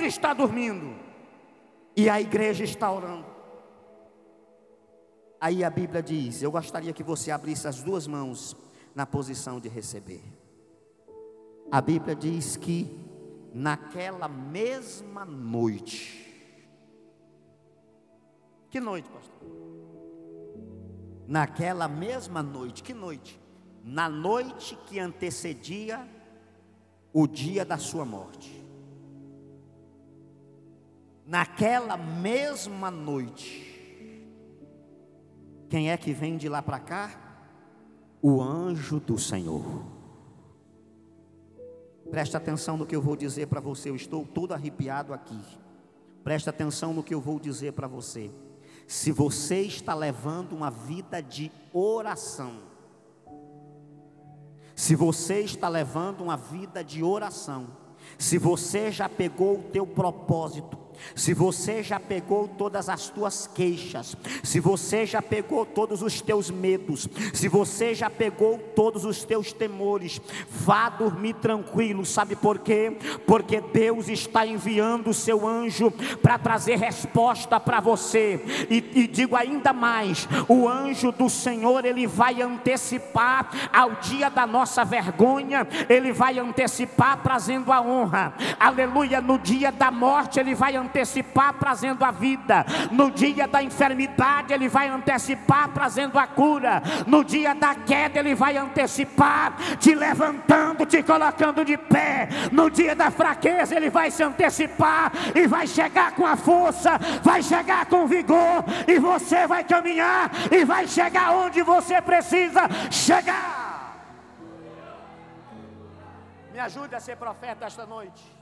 Pedro está dormindo e a igreja está orando. Aí a Bíblia diz: Eu gostaria que você abrisse as duas mãos na posição de receber. A Bíblia diz que naquela mesma noite, que noite, pastor? Naquela mesma noite, que noite? Na noite que antecedia o dia da sua morte naquela mesma noite, quem é que vem de lá para cá? O anjo do Senhor. Presta atenção no que eu vou dizer para você, eu estou todo arrepiado aqui. Presta atenção no que eu vou dizer para você. Se você está levando uma vida de oração, se você está levando uma vida de oração, se você já pegou o teu propósito, se você já pegou todas as tuas queixas, se você já pegou todos os teus medos, se você já pegou todos os teus temores, vá dormir tranquilo, sabe por quê? Porque Deus está enviando o seu anjo para trazer resposta para você, e, e digo ainda mais: o anjo do Senhor ele vai antecipar ao dia da nossa vergonha, ele vai antecipar trazendo a honra, aleluia, no dia da morte ele vai antecipar antecipar trazendo a vida. No dia da enfermidade, Ele vai antecipar trazendo a cura. No dia da queda, Ele vai antecipar te levantando, te colocando de pé. No dia da fraqueza, Ele vai se antecipar e vai chegar com a força, vai chegar com vigor. E você vai caminhar e vai chegar onde você precisa chegar. Me ajude a ser profeta esta noite.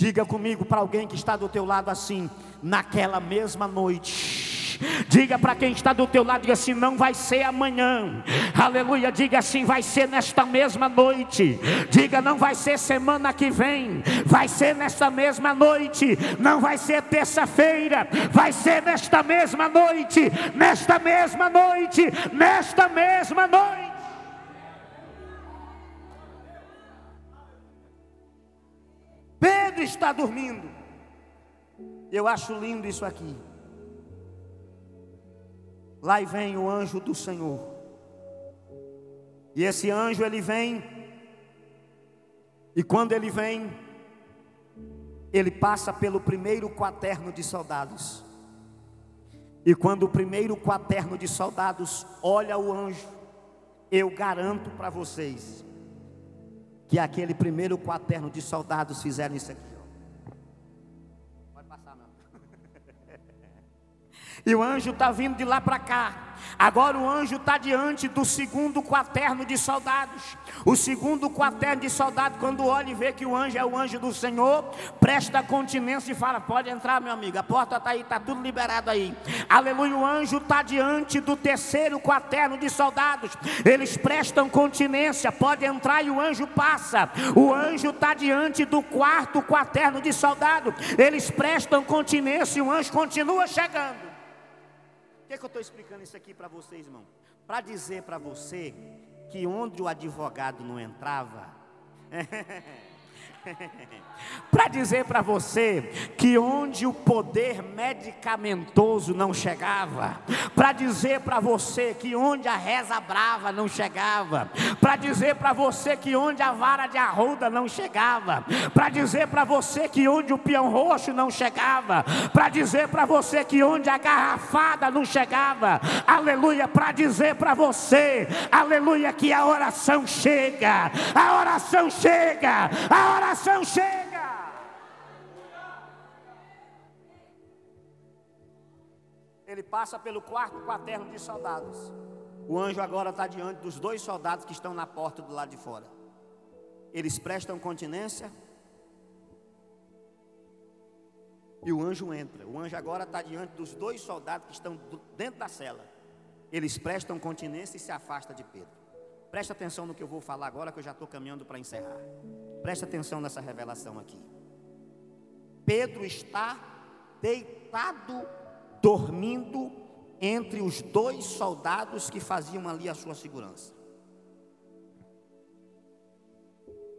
Diga comigo para alguém que está do teu lado assim, naquela mesma noite. Diga para quem está do teu lado, diga assim: não vai ser amanhã. Aleluia. Diga assim: vai ser nesta mesma noite. Diga: não vai ser semana que vem. Vai ser nesta mesma noite. Não vai ser terça-feira. Vai ser nesta mesma noite. Nesta mesma noite. Nesta mesma noite. Pedro está dormindo. Eu acho lindo isso aqui. Lá vem o anjo do Senhor. E esse anjo ele vem. E quando ele vem, ele passa pelo primeiro quaterno de soldados. E quando o primeiro quaterno de soldados olha o anjo, eu garanto para vocês, que aquele primeiro quaterno de soldados fizeram isso aqui. Pode passar, não. e o anjo está vindo de lá para cá. Agora o anjo está diante do segundo quaterno de soldados. O segundo quaterno de soldados, quando olha e vê que o anjo é o anjo do Senhor, presta continência e fala: Pode entrar, meu amigo, a porta está aí, está tudo liberado aí. Aleluia. O anjo está diante do terceiro quaterno de soldados. Eles prestam continência, pode entrar e o anjo passa. O anjo está diante do quarto quaterno de soldados. Eles prestam continência e o anjo continua chegando que, que eu estou explicando isso aqui para vocês, irmão? Para dizer para você que onde o advogado não entrava, para dizer para você que onde o poder medicamentoso não chegava, para dizer para você que onde a reza brava não chegava, para dizer para você que onde a vara de arruda não chegava, para dizer para você que onde o peão roxo não chegava, para dizer para você que onde a garrafada não chegava, aleluia, para dizer para você, aleluia, que a oração chega, a oração chega, a oração chega. Ele passa pelo quarto quaterno de soldados. O anjo agora está diante dos dois soldados que estão na porta do lado de fora. Eles prestam continência. E o anjo entra. O anjo agora está diante dos dois soldados que estão dentro da cela. Eles prestam continência e se afasta de Pedro. Presta atenção no que eu vou falar agora, que eu já estou caminhando para encerrar. Presta atenção nessa revelação aqui. Pedro está deitado, dormindo entre os dois soldados que faziam ali a sua segurança.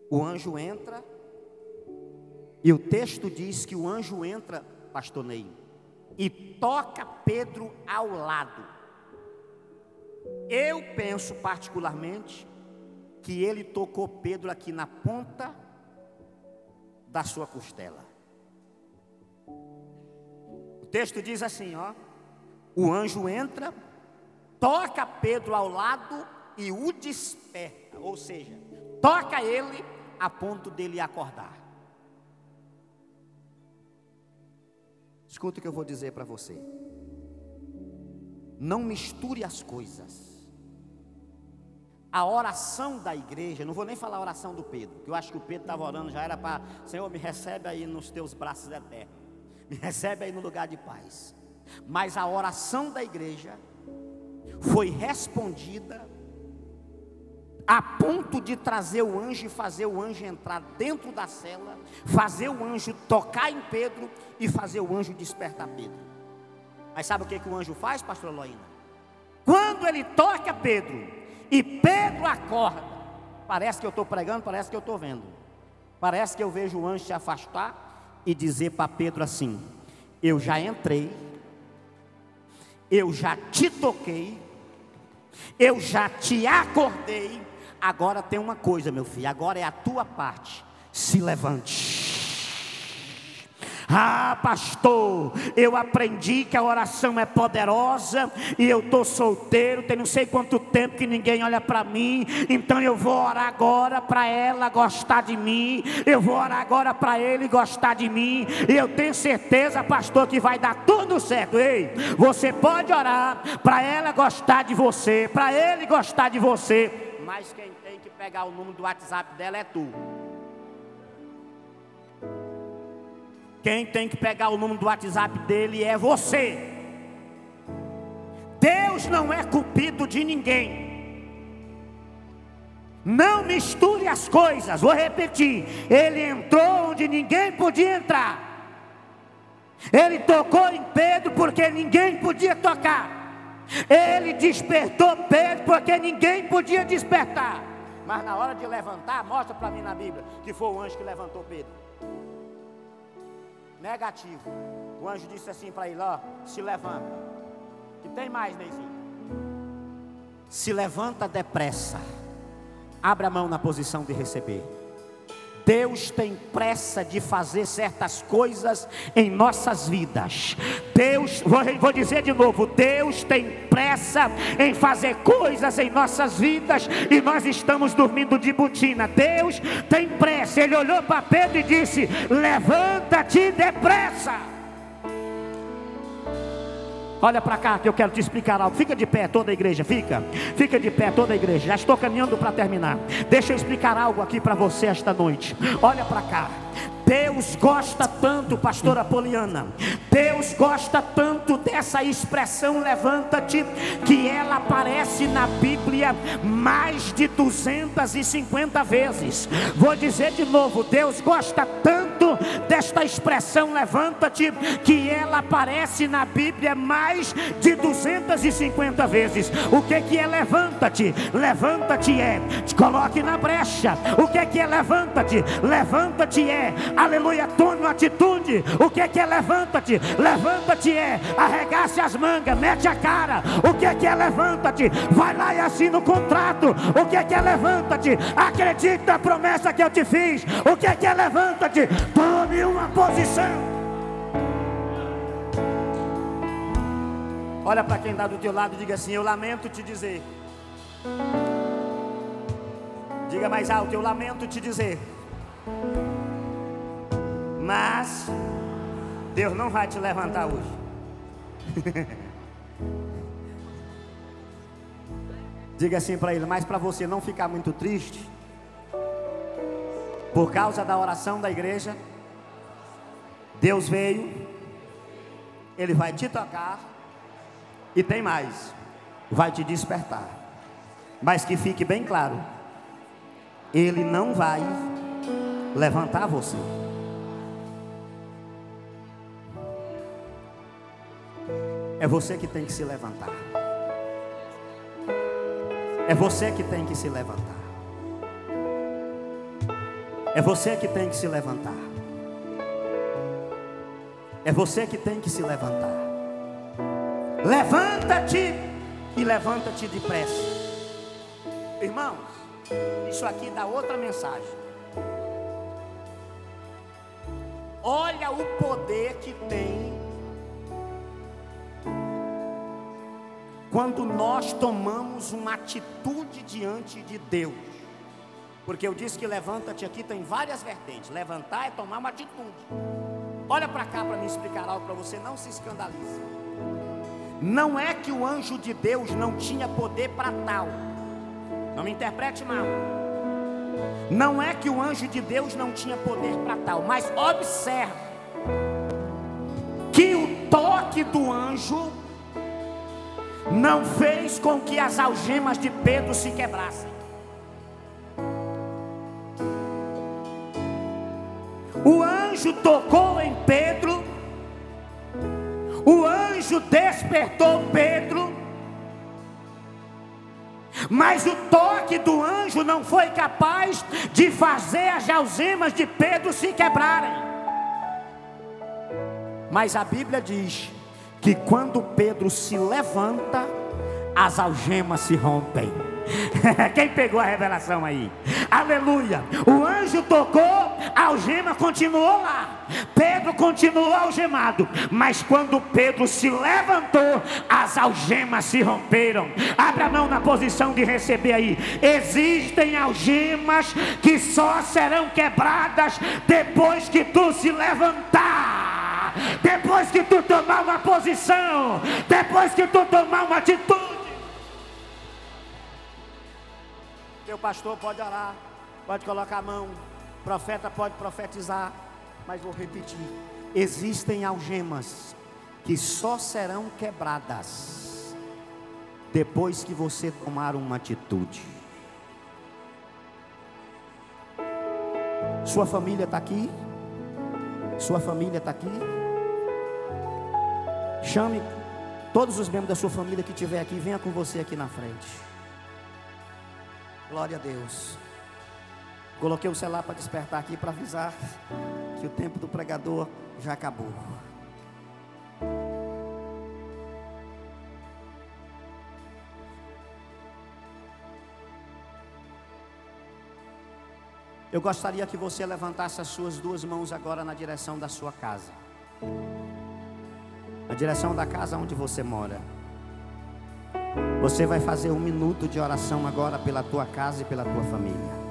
O anjo entra, e o texto diz que o anjo entra, pastor Ney, e toca Pedro ao lado. Eu penso particularmente que ele tocou Pedro aqui na ponta da sua costela. Texto diz assim, ó: O anjo entra, toca Pedro ao lado e o desperta, ou seja, toca ele a ponto dele acordar. Escuta o que eu vou dizer para você. Não misture as coisas. A oração da igreja, não vou nem falar a oração do Pedro, que eu acho que o Pedro estava orando, já era para, Senhor, me recebe aí nos teus braços eternos, me recebe aí no lugar de paz. Mas a oração da igreja foi respondida a ponto de trazer o anjo e fazer o anjo entrar dentro da cela, fazer o anjo tocar em Pedro e fazer o anjo despertar Pedro. Mas sabe o que, que o anjo faz, pastor Loína? Quando ele toca Pedro e Pedro acorda, parece que eu estou pregando, parece que eu estou vendo. Parece que eu vejo o anjo se afastar e dizer para Pedro assim: Eu já entrei, eu já te toquei, eu já te acordei. Agora tem uma coisa, meu filho, agora é a tua parte. Se levante. Ah, pastor, eu aprendi que a oração é poderosa e eu estou solteiro, tem não sei quanto tempo que ninguém olha para mim, então eu vou orar agora para ela gostar de mim, eu vou orar agora para ele gostar de mim, e eu tenho certeza, pastor, que vai dar tudo certo. Ei, você pode orar para ela gostar de você, para ele gostar de você, mas quem tem que pegar o número do WhatsApp dela é tu. Quem tem que pegar o número do WhatsApp dele é você. Deus não é culpido de ninguém. Não misture as coisas. Vou repetir. Ele entrou onde ninguém podia entrar. Ele tocou em Pedro porque ninguém podia tocar. Ele despertou Pedro porque ninguém podia despertar. Mas na hora de levantar, mostra para mim na Bíblia que foi o anjo que levantou Pedro negativo. O anjo disse assim para ele: Ó, se levanta. Que tem mais, Neizinho? Se levanta depressa. Abra a mão na posição de receber. Deus tem pressa de fazer certas coisas em nossas vidas. Deus, vou, dizer de novo: Deus tem pressa em fazer coisas em nossas vidas e nós estamos dormindo de botina. Deus tem pressa. Ele olhou para Pedro e disse: Levanta-te depressa. Olha para cá que eu quero te explicar algo. Fica de pé toda a igreja, fica. Fica de pé toda a igreja. Já estou caminhando para terminar. Deixa eu explicar algo aqui para você esta noite. Olha para cá. Deus gosta tanto, pastora Poliana. Deus gosta tanto dessa expressão levanta-te, que ela aparece na Bíblia mais de 250 vezes. Vou dizer de novo, Deus gosta tanto desta expressão levanta-te, que ela aparece na Bíblia mais de 250 vezes. O que que é levanta-te? Levanta-te é, te coloque na brecha. O que que é levanta-te? Levanta-te é aleluia, tome uma atitude. O que é que é levanta-te? Levanta-te é arregace as mangas, mete a cara. O que é que é levanta-te? Vai lá e assina o contrato. O que é que é levanta-te? Acredita na promessa que eu te fiz. O que é que é levanta-te? Tome uma posição. Olha para quem está do teu lado e diga assim: Eu lamento te dizer. Diga mais alto: Eu lamento te dizer. Mas Deus não vai te levantar hoje. Diga assim para ele, mas para você não ficar muito triste, por causa da oração da igreja, Deus veio, Ele vai te tocar, e tem mais, vai te despertar. Mas que fique bem claro, Ele não vai levantar você. É você que tem que se levantar. É você que tem que se levantar. É você que tem que se levantar. É você que tem que se levantar. Levanta-te e levanta-te depressa. Irmãos, isso aqui dá outra mensagem. Olha o poder que tem quando nós tomamos uma atitude diante de Deus. Porque eu disse que levanta-te aqui tem várias vertentes. Levantar é tomar uma atitude. Olha para cá para me explicar algo para você, não se escandalize. Não é que o anjo de Deus não tinha poder para tal. Não me interprete mal. Não é que o anjo de Deus não tinha poder para tal, mas observe que o toque do anjo não fez com que as algemas de Pedro se quebrassem. O anjo tocou em Pedro, o anjo despertou Pedro, mas o toque do anjo não foi capaz de fazer as algemas de Pedro se quebrarem. Mas a Bíblia diz que quando Pedro se levanta, as algemas se rompem. Quem pegou a revelação aí? Aleluia. O anjo tocou, a algema continuou lá. Pedro continuou algemado. Mas quando Pedro se levantou, as algemas se romperam. Abra a mão na posição de receber aí. Existem algemas que só serão quebradas depois que tu se levantar depois que tu tomar uma posição, depois que tu tomar uma atitude. Teu pastor pode orar, pode colocar a mão, profeta pode profetizar, mas vou repetir: existem algemas que só serão quebradas depois que você tomar uma atitude. Sua família está aqui? Sua família está aqui? Chame todos os membros da sua família que estiver aqui, venha com você aqui na frente. Glória a Deus. Coloquei o celular para despertar aqui para avisar que o tempo do pregador já acabou. Eu gostaria que você levantasse as suas duas mãos agora na direção da sua casa na direção da casa onde você mora. Você vai fazer um minuto de oração agora pela tua casa e pela tua família.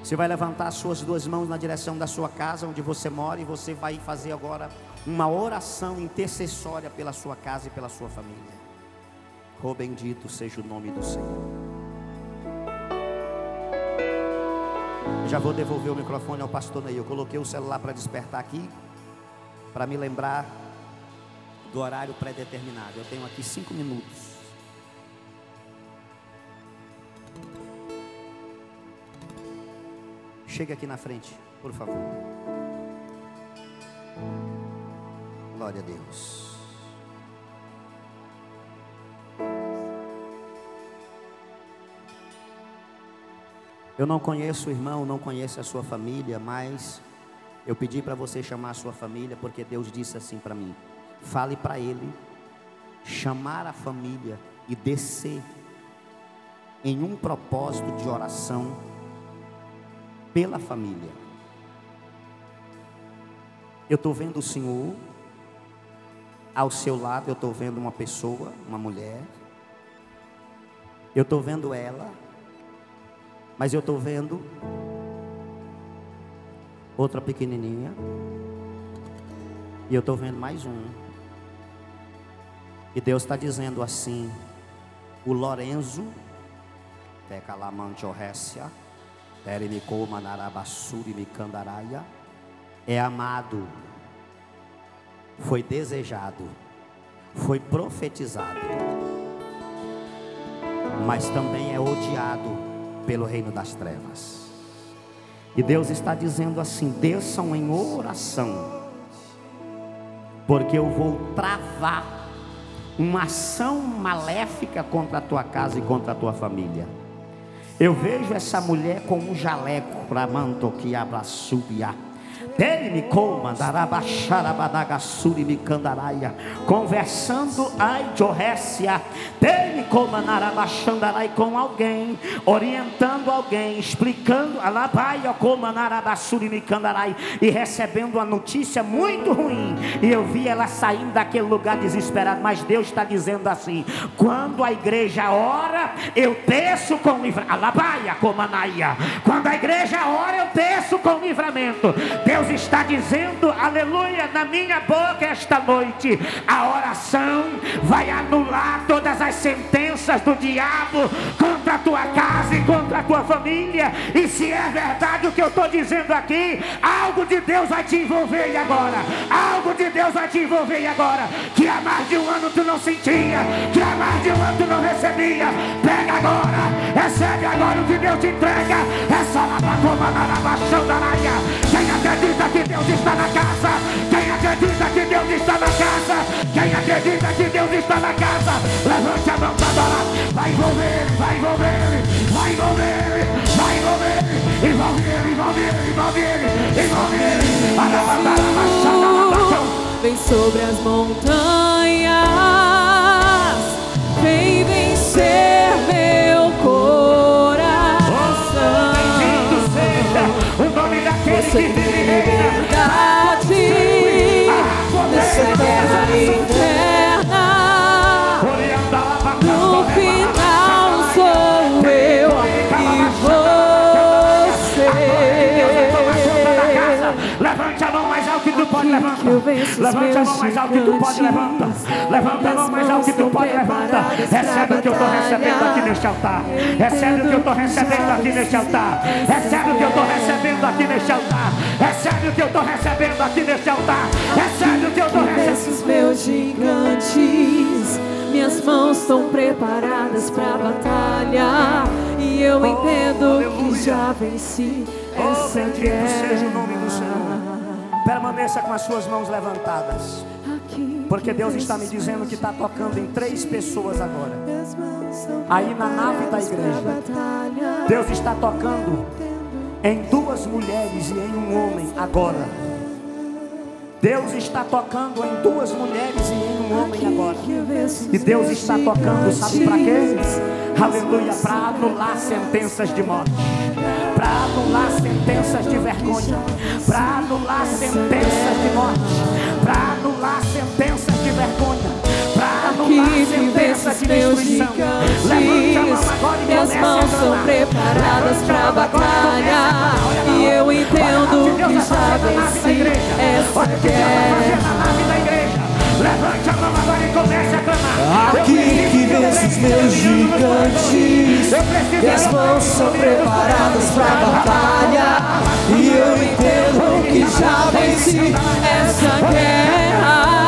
Você vai levantar as suas duas mãos na direção da sua casa onde você mora e você vai fazer agora uma oração intercessória pela sua casa e pela sua família. Oh bendito seja o nome do Senhor. Já vou devolver o microfone ao pastor Ney. Eu coloquei o celular para despertar aqui, para me lembrar do horário pré-determinado. Eu tenho aqui cinco minutos. Chega aqui na frente, por favor. Glória a Deus. Eu não conheço o irmão, não conheço a sua família, mas eu pedi para você chamar a sua família porque Deus disse assim para mim: fale para ele chamar a família e descer em um propósito de oração pela família. Eu estou vendo o Senhor, ao seu lado eu estou vendo uma pessoa, uma mulher, eu estou vendo ela mas eu estou vendo outra pequenininha. E eu estou vendo mais um. E Deus está dizendo assim: o Lorenzo, Tecalamante Orrécia, Terimicou Manarabassuri Micandaraia, é amado, foi desejado, foi profetizado, mas também é odiado pelo reino das trevas. E Deus está dizendo assim: desçam em oração, porque eu vou travar uma ação maléfica contra a tua casa e contra a tua família. Eu vejo essa mulher com um jaleco, Ramanto que abraçubia conversando ai Jorécia, com alguém, orientando alguém, explicando e recebendo uma notícia muito ruim. E eu vi ela saindo daquele lugar desesperado, mas Deus está dizendo assim: quando a igreja ora, eu desço com livramento. Alabaia Quando a igreja ora, eu desço com livramento. Deus está dizendo, aleluia, na minha boca esta noite, a oração vai anular todas as sentenças do diabo contra a tua casa e contra a tua família. E se é verdade o que eu estou dizendo aqui, algo de Deus vai te envolver agora. Algo de Deus vai te envolver agora. Que há mais de um ano tu não sentia, que há mais de um ano tu não recebia. Pega agora, recebe agora o que Deus te entrega. Essa labacoma na labação da Quem acredita? Acredita que Deus está na casa? Quem acredita que Deus está na casa? Quem acredita que Deus está na casa? Levante a mão para adorar. Vai envolver, vai envolver, vai envolver, vai envolver, envolver, envolver, envolver, envolver. Vem sobre as montanhas, vem vencer meu coração. Oh, o nome daquele que Levante a mão mais alto que tu pode levantar. Levanta a mão mais alto que tu pode levantar. Recebe o que eu estou recebendo aqui neste altar. Recebe o que eu estou recebendo aqui neste altar. Recebe o que eu estou recebendo aqui neste altar. Recebe o que eu estou recebendo aqui neste altar. Recebe o que eu estou recebendo. Os meus gigantes. Minhas mãos estão preparadas para a batalha. E eu entendo oh, que já venci essa oh, guerra. seja o nome do Senhor. Permaneça com as suas mãos levantadas. Porque Deus está me dizendo que está tocando em três pessoas agora. Aí na nave da igreja. Deus está tocando em duas mulheres e em um homem agora. Deus está tocando em duas mulheres e em um homem agora. E Deus está tocando, sabe para quê? Aleluia, para anular sentenças de morte para anular sentenças de vergonha, para anular sentenças de morte, para anular sentenças de vergonha, para anular sentenças de destruição. Levante a mão agora e Minhas mãos são preparadas para batalha e eu entendo que já venci essa guerra. Levante a mão agora e comece a clamar. Aqui que vence os meus gigantes. E as mãos são preparadas para a batalha. E eu entendo que já venci essa guerra.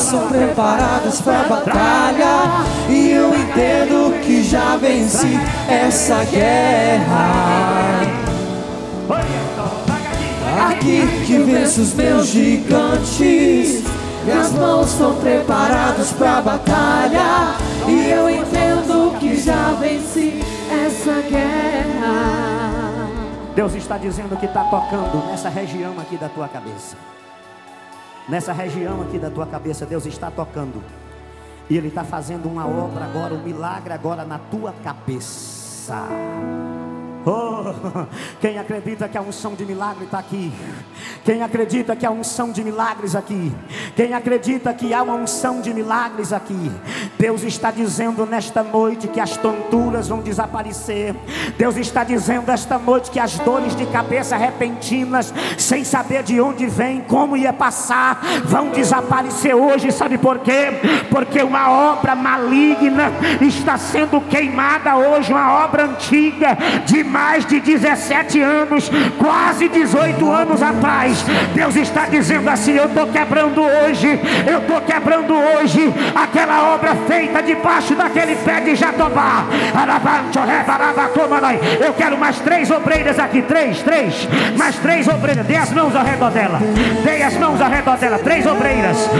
São preparadas para a batalha. E eu entendo que já venci essa guerra aqui que venço os meus gigantes. Minhas mãos estão preparadas para a batalha. E eu entendo que já venci essa guerra. Deus está dizendo que está tocando nessa região aqui da tua cabeça. Nessa região aqui da tua cabeça, Deus está tocando. E Ele está fazendo uma obra agora, um milagre agora na tua cabeça. Oh, quem acredita que a unção de milagre está aqui? Quem acredita que a unção de milagres aqui? Quem acredita que há uma unção de milagres aqui? Deus está dizendo nesta noite que as tonturas vão desaparecer. Deus está dizendo esta noite que as dores de cabeça repentinas, sem saber de onde vem, como ia passar, vão desaparecer hoje. Sabe por quê? Porque uma obra maligna está sendo queimada hoje, uma obra antiga de mais de 17 anos, quase 18 anos atrás. Deus está dizendo assim: Eu estou quebrando hoje, eu estou quebrando hoje aquela obra feita debaixo daquele pé de Jatobá. Eu quero mais três obreiras aqui, três, três, mais três obreiras. Dê as mãos ao redor dela, dê as mãos ao redor dela, três obreiras.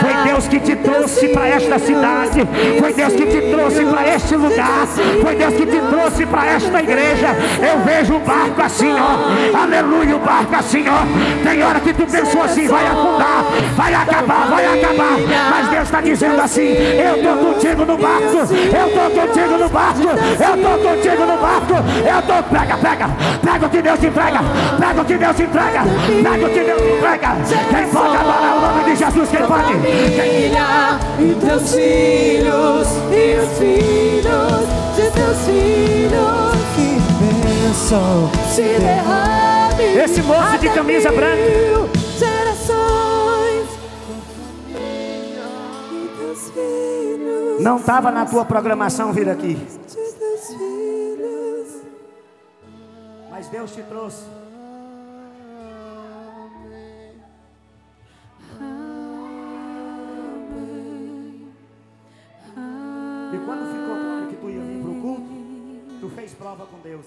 Foi Deus que te trouxe para esta cidade. Foi Deus que te trouxe para este lugar. Foi Deus que te trouxe para esta igreja. Eu vejo o barco assim, ó. Aleluia, o barco assim, ó. Tem hora que tu pensou assim, vai afundar, vai acabar, vai acabar. Mas Deus está dizendo assim: Eu estou contigo no barco. Eu estou contigo no barco. Eu estou contigo no barco. Eu estou. Pega, pega, pega o que Deus entrega. Pega o que Deus entrega. Pega o que Deus entrega. Quem pode adorar o nome de Jesus? Quem pode? Quem filhos e os filhos de teus filhos. Que bênção se derrame. Esse moço de camisa branca. Não estava na tua programação vir aqui. Mas Deus te trouxe. prova com Deus.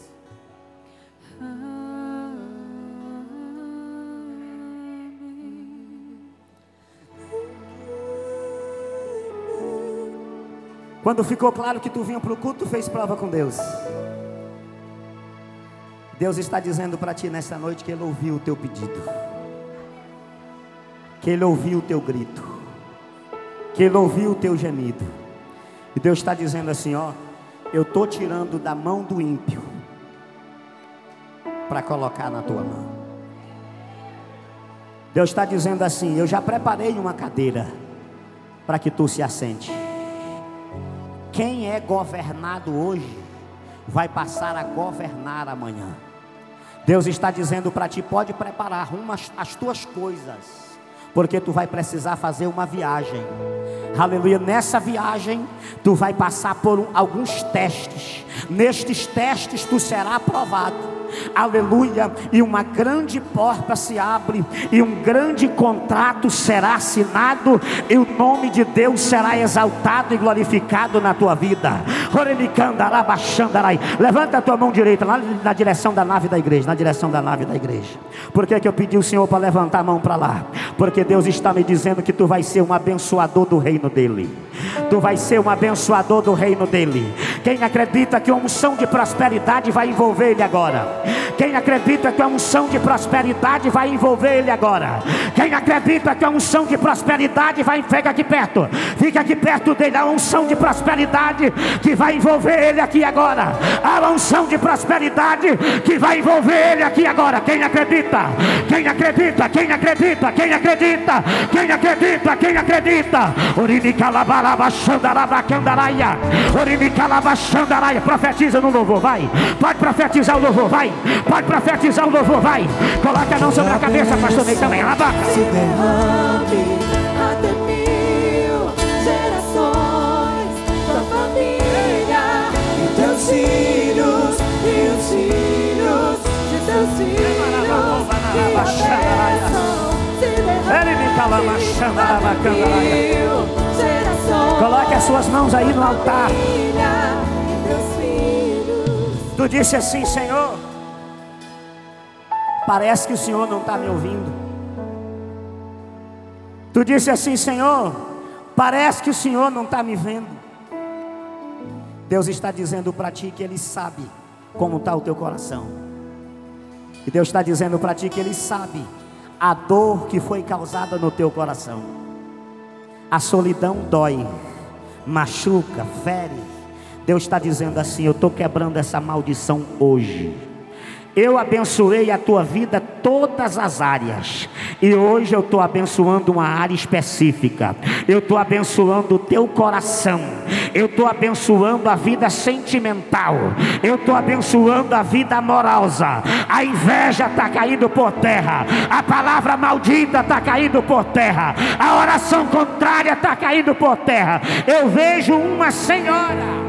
Quando ficou claro que tu vinha para o culto, tu fez prova com Deus. Deus está dizendo para ti nessa noite que Ele ouviu o teu pedido, que Ele ouviu o teu grito, que Ele ouviu o teu gemido. E Deus está dizendo assim: ó, eu estou tirando da mão do ímpio para colocar na tua mão. Deus está dizendo assim: Eu já preparei uma cadeira para que tu se assente. Quem é governado hoje vai passar a governar amanhã. Deus está dizendo para ti: pode preparar umas, as tuas coisas, porque tu vai precisar fazer uma viagem. Aleluia. Nessa viagem, tu vai passar por alguns testes. Nestes testes, tu será aprovado aleluia, e uma grande porta se abre, e um grande contrato será assinado, e o nome de Deus será exaltado e glorificado na tua vida. Levanta a tua mão direita lá na direção da nave da igreja, na direção da nave da igreja. Por que, que eu pedi o Senhor para levantar a mão para lá? Porque Deus está me dizendo que tu vai ser um abençoador do reino dele. Tu vai ser um abençoador do reino dele. Quem acredita que a unção de prosperidade vai envolver ele agora? Quem acredita que a unção de prosperidade vai envolver ele agora? Quem acredita que a unção de prosperidade vai fica aqui perto, fica aqui perto dele, a unção de prosperidade que vai envolver ele aqui agora. A unção de prosperidade que vai envolver ele aqui agora. Quem acredita? Quem acredita? Quem acredita? Quem acredita? Quem acredita? Quem acredita? Profetiza no louvor, vai. Pode profetizar o louvor, vai. Pode profetizar o louvor, vai. Coloca a mão sobre a cabeça, pastor Ney também. Abaca. Se derrame até mil gerações, tua família e teus filhos e os filhos de teus filhos. Que a bênção se derrame até mil. Coloque as suas mãos aí no altar. Tu disse assim, Senhor. Parece que o Senhor não está me ouvindo. Tu disse assim, Senhor, parece que o Senhor não está me vendo. Deus está dizendo para ti que Ele sabe como está o teu coração. E Deus está dizendo para ti que Ele sabe a dor que foi causada no teu coração. A solidão dói, machuca, fere. Deus está dizendo assim: Eu estou quebrando essa maldição hoje. Eu abençoei a tua vida todas as áreas. E hoje eu estou abençoando uma área específica. Eu estou abençoando o teu coração. Eu estou abençoando a vida sentimental. Eu estou abençoando a vida amorosa. A inveja está caindo por terra. A palavra maldita está caindo por terra. A oração contrária está caindo por terra. Eu vejo uma senhora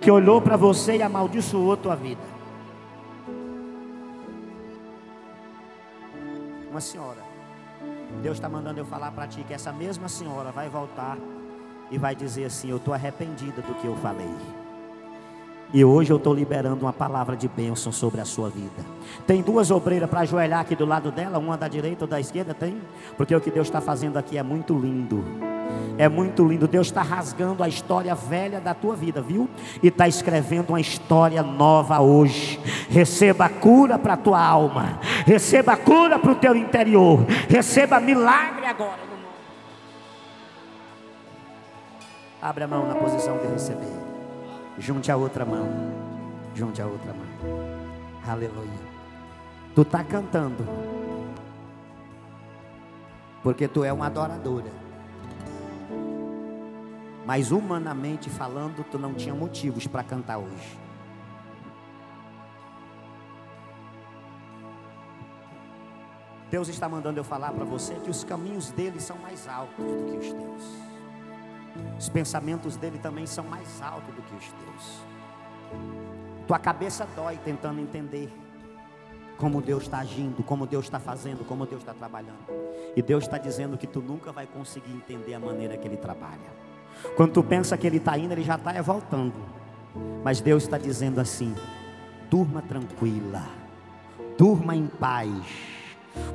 que olhou para você e amaldiçoou tua vida. Uma senhora. Deus está mandando eu falar para ti que essa mesma senhora vai voltar e vai dizer assim: Eu estou arrependida do que eu falei. E hoje eu estou liberando uma palavra de bênção sobre a sua vida. Tem duas obreiras para ajoelhar aqui do lado dela, uma da direita ou da esquerda? Tem? Porque o que Deus está fazendo aqui é muito lindo. É muito lindo. Deus está rasgando a história velha da tua vida, viu? E está escrevendo uma história nova hoje. Receba cura para a tua alma. Receba cura para o teu interior. Receba milagre agora. Abre a mão na posição de receber. Junte a outra mão. Junte a outra mão. Aleluia. Tu está cantando. Porque tu é uma adoradora. Mas humanamente falando, tu não tinha motivos para cantar hoje. Deus está mandando eu falar para você que os caminhos dele são mais altos do que os teus. Os pensamentos dele também são mais altos do que os teus. Tua cabeça dói tentando entender como Deus está agindo, como Deus está fazendo, como Deus está trabalhando. E Deus está dizendo que tu nunca vai conseguir entender a maneira que Ele trabalha. Quando tu pensa que Ele está indo, Ele já está voltando. Mas Deus está dizendo assim: durma tranquila, durma em paz,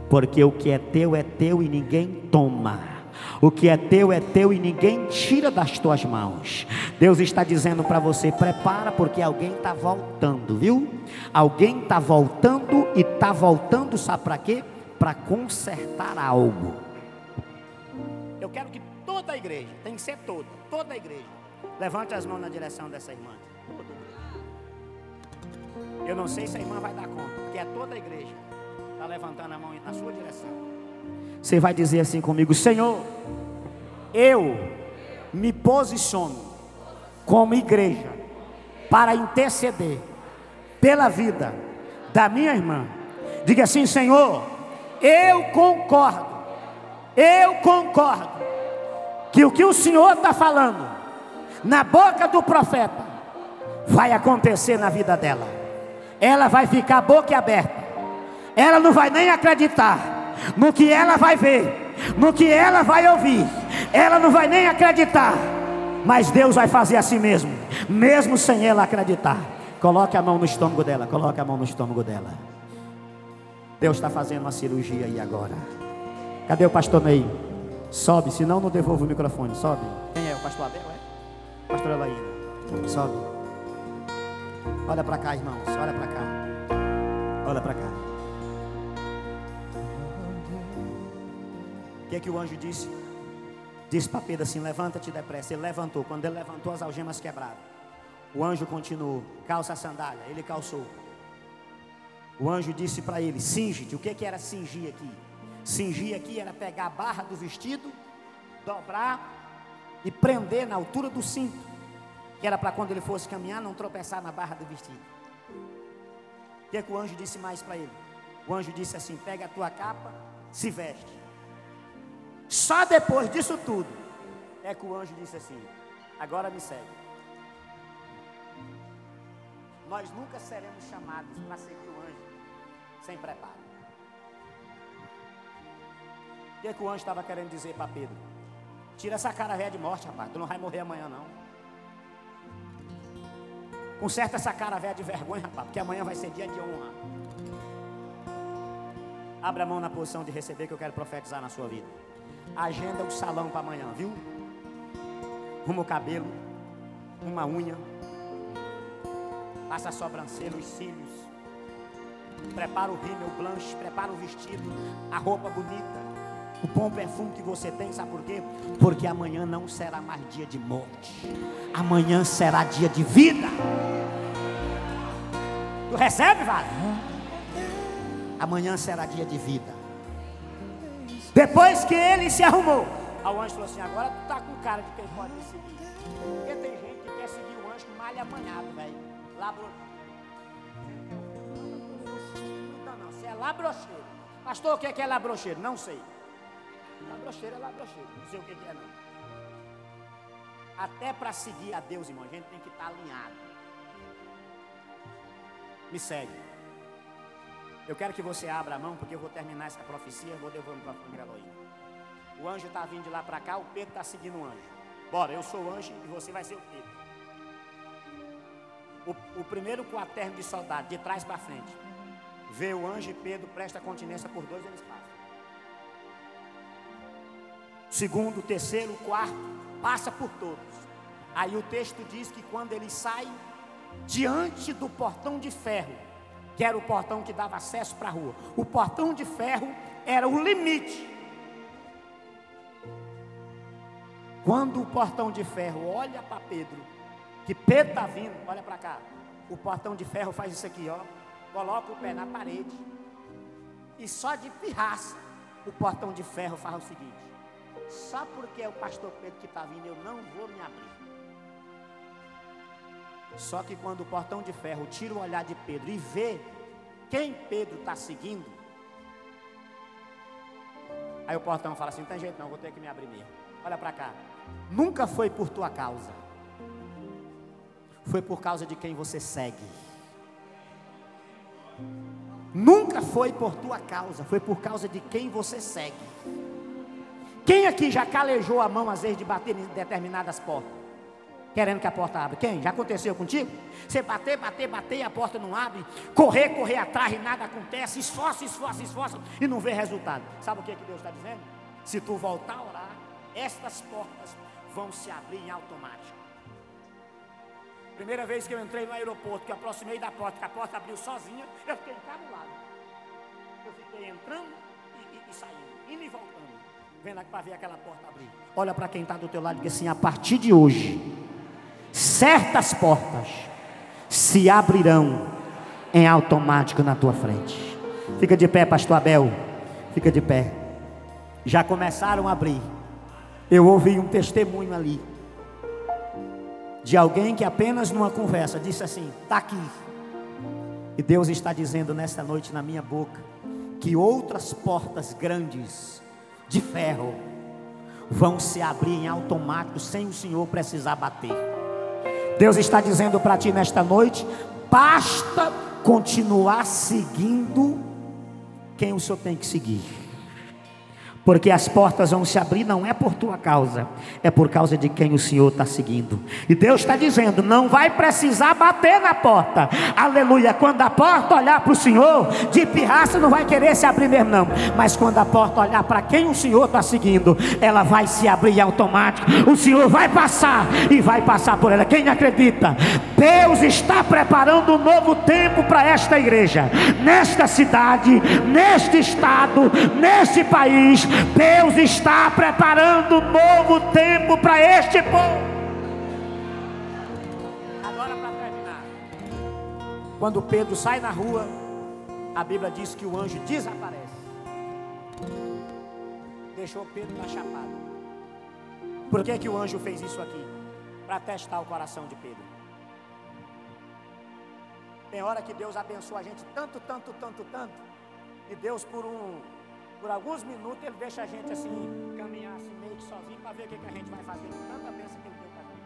porque o que é teu é teu e ninguém toma. O que é teu é teu e ninguém tira das tuas mãos. Deus está dizendo para você: prepara, porque alguém está voltando, viu? Alguém está voltando e está voltando, sabe para quê? Para consertar algo. Eu quero que toda a igreja, tem que ser toda, toda a igreja, levante as mãos na direção dessa irmã. Eu não sei se a irmã vai dar conta, porque é toda a igreja. Está levantando a mão na sua direção. Você vai dizer assim comigo: Senhor, eu me posiciono como igreja para interceder pela vida da minha irmã. Diga assim: Senhor, eu concordo, eu concordo que o que o Senhor está falando na boca do profeta vai acontecer na vida dela. Ela vai ficar boca aberta, ela não vai nem acreditar no que ela vai ver, no que ela vai ouvir. Ela não vai nem acreditar, mas Deus vai fazer assim mesmo, mesmo sem ela acreditar. Coloque a mão no estômago dela, coloque a mão no estômago dela. Deus está fazendo uma cirurgia aí agora. Cadê o pastor Ney? Sobe, senão não devolvo o microfone. Sobe. Quem é? O pastor Abel, é? Pastor Elaína. Sobe. Olha para cá, irmãos. Olha para cá. Olha para cá. O que é que o anjo disse? Disse para Pedro assim: Levanta-te depressa. Ele levantou. Quando ele levantou, as algemas quebraram. O anjo continuou: Calça a sandália. Ele calçou. O anjo disse para ele: Cinge-te. O que, é que era cingir aqui? Cingir aqui era pegar a barra do vestido, dobrar e prender na altura do cinto. Que era para quando ele fosse caminhar, não tropeçar na barra do vestido. O que, é que o anjo disse mais para ele? O anjo disse assim: Pega a tua capa, se veste. Só depois disso tudo é que o anjo disse assim: Agora me segue. Nós nunca seremos chamados para seguir o anjo sem preparo. O que, é que o anjo estava querendo dizer para Pedro? Tira essa cara velha de morte, rapaz. Tu não vai morrer amanhã, não. Conserta essa cara velha de vergonha, rapaz, porque amanhã vai ser dia de honra. Abra a mão na posição de receber que eu quero profetizar na sua vida. Agenda o salão para amanhã, viu? Arruma o cabelo, uma unha, passa a sobrancelha, os cílios, prepara o rímel, o blanche, prepara o vestido, a roupa bonita, o bom perfume que você tem, sabe por quê? Porque amanhã não será mais dia de morte, amanhã será dia de vida. Tu recebe, Vale? Amanhã será dia de vida. Depois que ele se arrumou, o anjo falou assim: agora tu tá com cara de quem pode seguir. Porque tem gente que quer seguir o anjo malha amanhado, velho. Labro... Não, não, você é labrocheiro. Pastor, o que é, que é labrocheiro? Não sei. Labrocheiro é labrocheiro. Não sei o que é, não. Até para seguir a Deus, irmão, a gente tem que estar tá alinhado. Me segue. Eu quero que você abra a mão, porque eu vou terminar essa profecia, vou devolver para a família Elohim. O anjo está vindo de lá para cá, o Pedro está seguindo o anjo. Bora, eu sou o anjo e você vai ser o Pedro. O, o primeiro quaterno de soldado, de trás para frente, vê o anjo e Pedro presta continência por dois, eles passam. Segundo, terceiro, quarto, passa por todos. Aí o texto diz que quando ele sai diante do portão de ferro, que era o portão que dava acesso para a rua, o portão de ferro era o limite. Quando o portão de ferro olha para Pedro, que Pedro está vindo, olha para cá. O portão de ferro faz isso aqui, ó. Coloca o pé na parede. E só de pirraça, o portão de ferro faz o seguinte: só porque é o pastor Pedro que está vindo, eu não vou me abrir. Só que quando o portão de ferro tira o olhar de Pedro e vê quem Pedro está seguindo, aí o portão fala assim: não tem jeito não, vou ter que me abrir mesmo. Olha para cá. Nunca foi por tua causa, foi por causa de quem você segue. Nunca foi por tua causa, foi por causa de quem você segue. Quem aqui já calejou a mão às vezes de bater em determinadas portas? Querendo que a porta abra. Quem? Já aconteceu contigo? Você bater, bater, bater e a porta não abre. Correr, correr atrás e nada acontece. Esforça, esforça, esforça e não vê resultado. Sabe o que, é que Deus está dizendo? Se tu voltar a orar, estas portas vão se abrir em automático. Primeira vez que eu entrei no aeroporto, que eu aproximei da porta, que a porta abriu sozinha, eu fiquei encabulado. Eu fiquei entrando e, e, e saindo, indo e voltando. Para ver aquela porta abrir. Olha para quem está do teu lado e diz assim: a partir de hoje, certas portas se abrirão em automático na tua frente. Fica de pé, pastor Abel. Fica de pé. Já começaram a abrir. Eu ouvi um testemunho ali de alguém que apenas numa conversa disse assim: está aqui. E Deus está dizendo nessa noite na minha boca que outras portas grandes de ferro vão se abrir em automático sem o Senhor precisar bater. Deus está dizendo para ti nesta noite: basta continuar seguindo quem o Senhor tem que seguir. Porque as portas vão se abrir, não é por tua causa, é por causa de quem o Senhor está seguindo. E Deus está dizendo: não vai precisar bater na porta, aleluia. Quando a porta olhar para o Senhor, de pirraça não vai querer se abrir mesmo, não. Mas quando a porta olhar para quem o Senhor está seguindo, ela vai se abrir automático. O Senhor vai passar e vai passar por ela. Quem acredita? Deus está preparando um novo tempo para esta igreja, nesta cidade, neste estado, neste país Deus está preparando um novo tempo para este povo. Agora para terminar. Quando Pedro sai na rua, a Bíblia diz que o anjo desaparece. Deixou Pedro na chapada. Por que, que o anjo fez isso aqui? Para testar o coração de Pedro. Tem hora que Deus abençoa a gente tanto, tanto, tanto, tanto. E Deus, por um por alguns minutos ele deixa a gente assim, caminhar assim, meio que sozinho, para ver o que, que a gente vai fazer com tanta bênção que ele deu para a gente.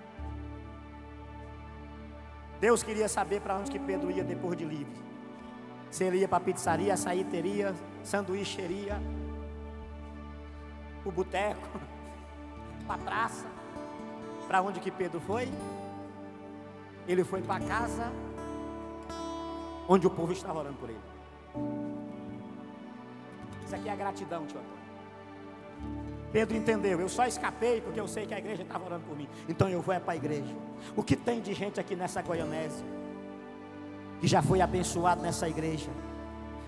Deus queria saber para onde que Pedro ia depois de livre. Se ele ia para a pizzaria, açaí teria, sanduícheria, o boteco, para a praça. Para onde que Pedro foi? Ele foi para casa onde o povo estava orando por ele. Isso aqui é a gratidão, tio Antônio. Pedro entendeu, eu só escapei porque eu sei que a igreja estava orando por mim. Então eu vou é para a igreja. O que tem de gente aqui nessa Goianésia que já foi abençoado nessa igreja?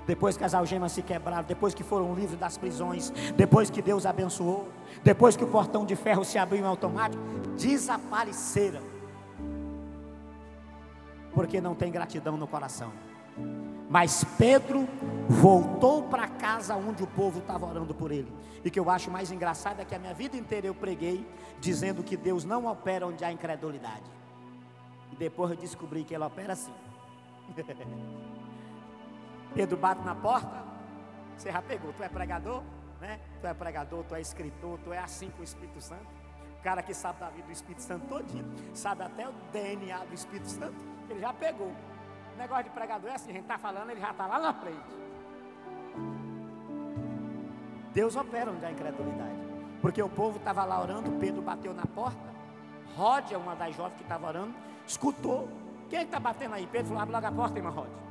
Depois que as algemas se quebraram, depois que foram livres das prisões, depois que Deus abençoou, depois que o portão de ferro se abriu em automático, desapareceram. Porque não tem gratidão no coração. Mas Pedro voltou para casa onde o povo estava orando por ele. E que eu acho mais engraçado é que a minha vida inteira eu preguei dizendo que Deus não opera onde há incredulidade. E depois eu descobri que ele opera assim. Pedro bate na porta, você já pegou, tu é pregador, né? Tu é pregador, tu é escritor, tu é assim com o Espírito Santo. O cara que sabe da vida do Espírito Santo todinho, sabe até o DNA do Espírito Santo, ele já pegou. Negócio de pregador é assim, a gente está falando, ele já está lá na frente. Deus opera onde há incredulidade. Porque o povo estava lá orando, Pedro bateu na porta. Ródia, uma das jovens que estava orando, escutou. Quem está batendo aí? Pedro falou: abre logo a porta, irmã Ródia.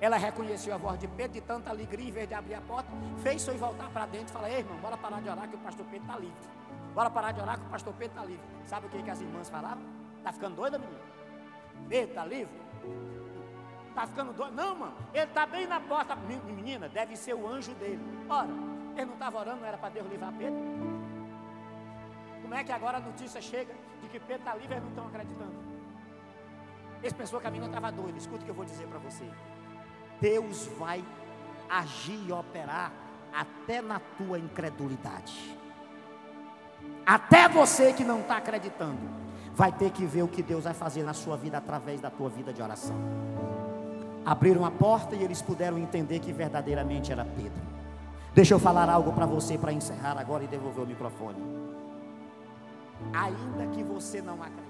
Ela reconheceu a voz de Pedro de tanta alegria, em vez de abrir a porta, fez só voltar para dentro e falou: Ei, irmão, bora parar de orar que o pastor Pedro está livre. Bora parar de orar que o pastor Pedro está livre. Sabe o que, que as irmãs falavam? Está ficando doida, menina? Pedro está livre? Está ficando doido? Não, mano. Ele está bem na porta. Menina, deve ser o anjo dele. Ora, ele não estava orando, não era para Deus livrar Pedro? Como é que agora a notícia chega de que Pedro está livre e eles não estão acreditando? Eles pensou que a menina estava doida. Escuta o que eu vou dizer para você. Deus vai agir e operar até na tua incredulidade. Até você que não está acreditando, vai ter que ver o que Deus vai fazer na sua vida através da tua vida de oração. Abriram a porta e eles puderam entender que verdadeiramente era Pedro. Deixa eu falar algo para você para encerrar agora e devolver o microfone. Ainda que você não acredite,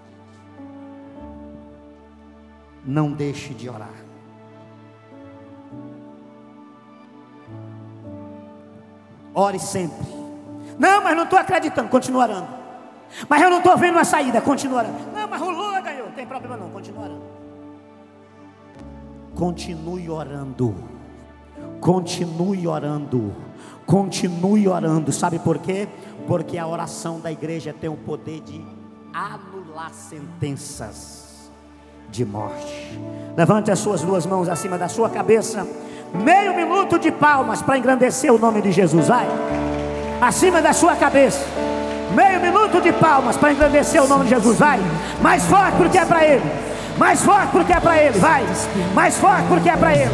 não deixe de orar. Ore sempre. Não, mas não estou acreditando. Continua. Mas eu não estou vendo uma saída. Continua. Não, mas Lula ganhou. Não tem problema não. Continua. Continue orando. Continue orando. Continue orando. Sabe por quê? Porque a oração da igreja tem o poder de anular sentenças de morte. Levante as suas duas mãos acima da sua cabeça. Meio minuto de palmas para engrandecer o nome de Jesus. Vai. Acima da sua cabeça. Meio minuto de palmas para engrandecer o nome de Jesus. Vai. Mais forte porque é para Ele. Mais forte porque é para Ele. Vai. Mais forte porque é para Ele.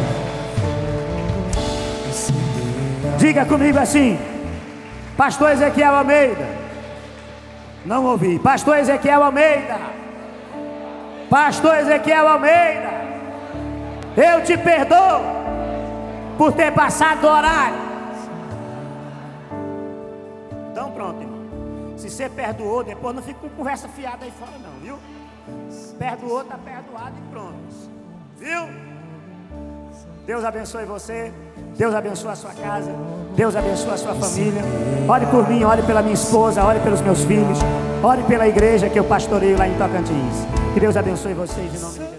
Diga comigo assim. Pastor Ezequiel Almeida. Não ouvi. Pastor Ezequiel Almeida. Pastor Ezequiel Almeida. Eu te perdoo por ter passado do horário. Então pronto, irmão. Se você perdoou, depois não fica com conversa fiada aí fora não, viu? Perdoou, está perdoado e pronto. Viu? Deus abençoe você. Deus abençoe a sua casa. Deus abençoe a sua família. Ore por mim, ore pela minha esposa, ore pelos meus filhos. Ore pela igreja que eu pastoreio lá em Tocantins. Que Deus abençoe vocês em nome de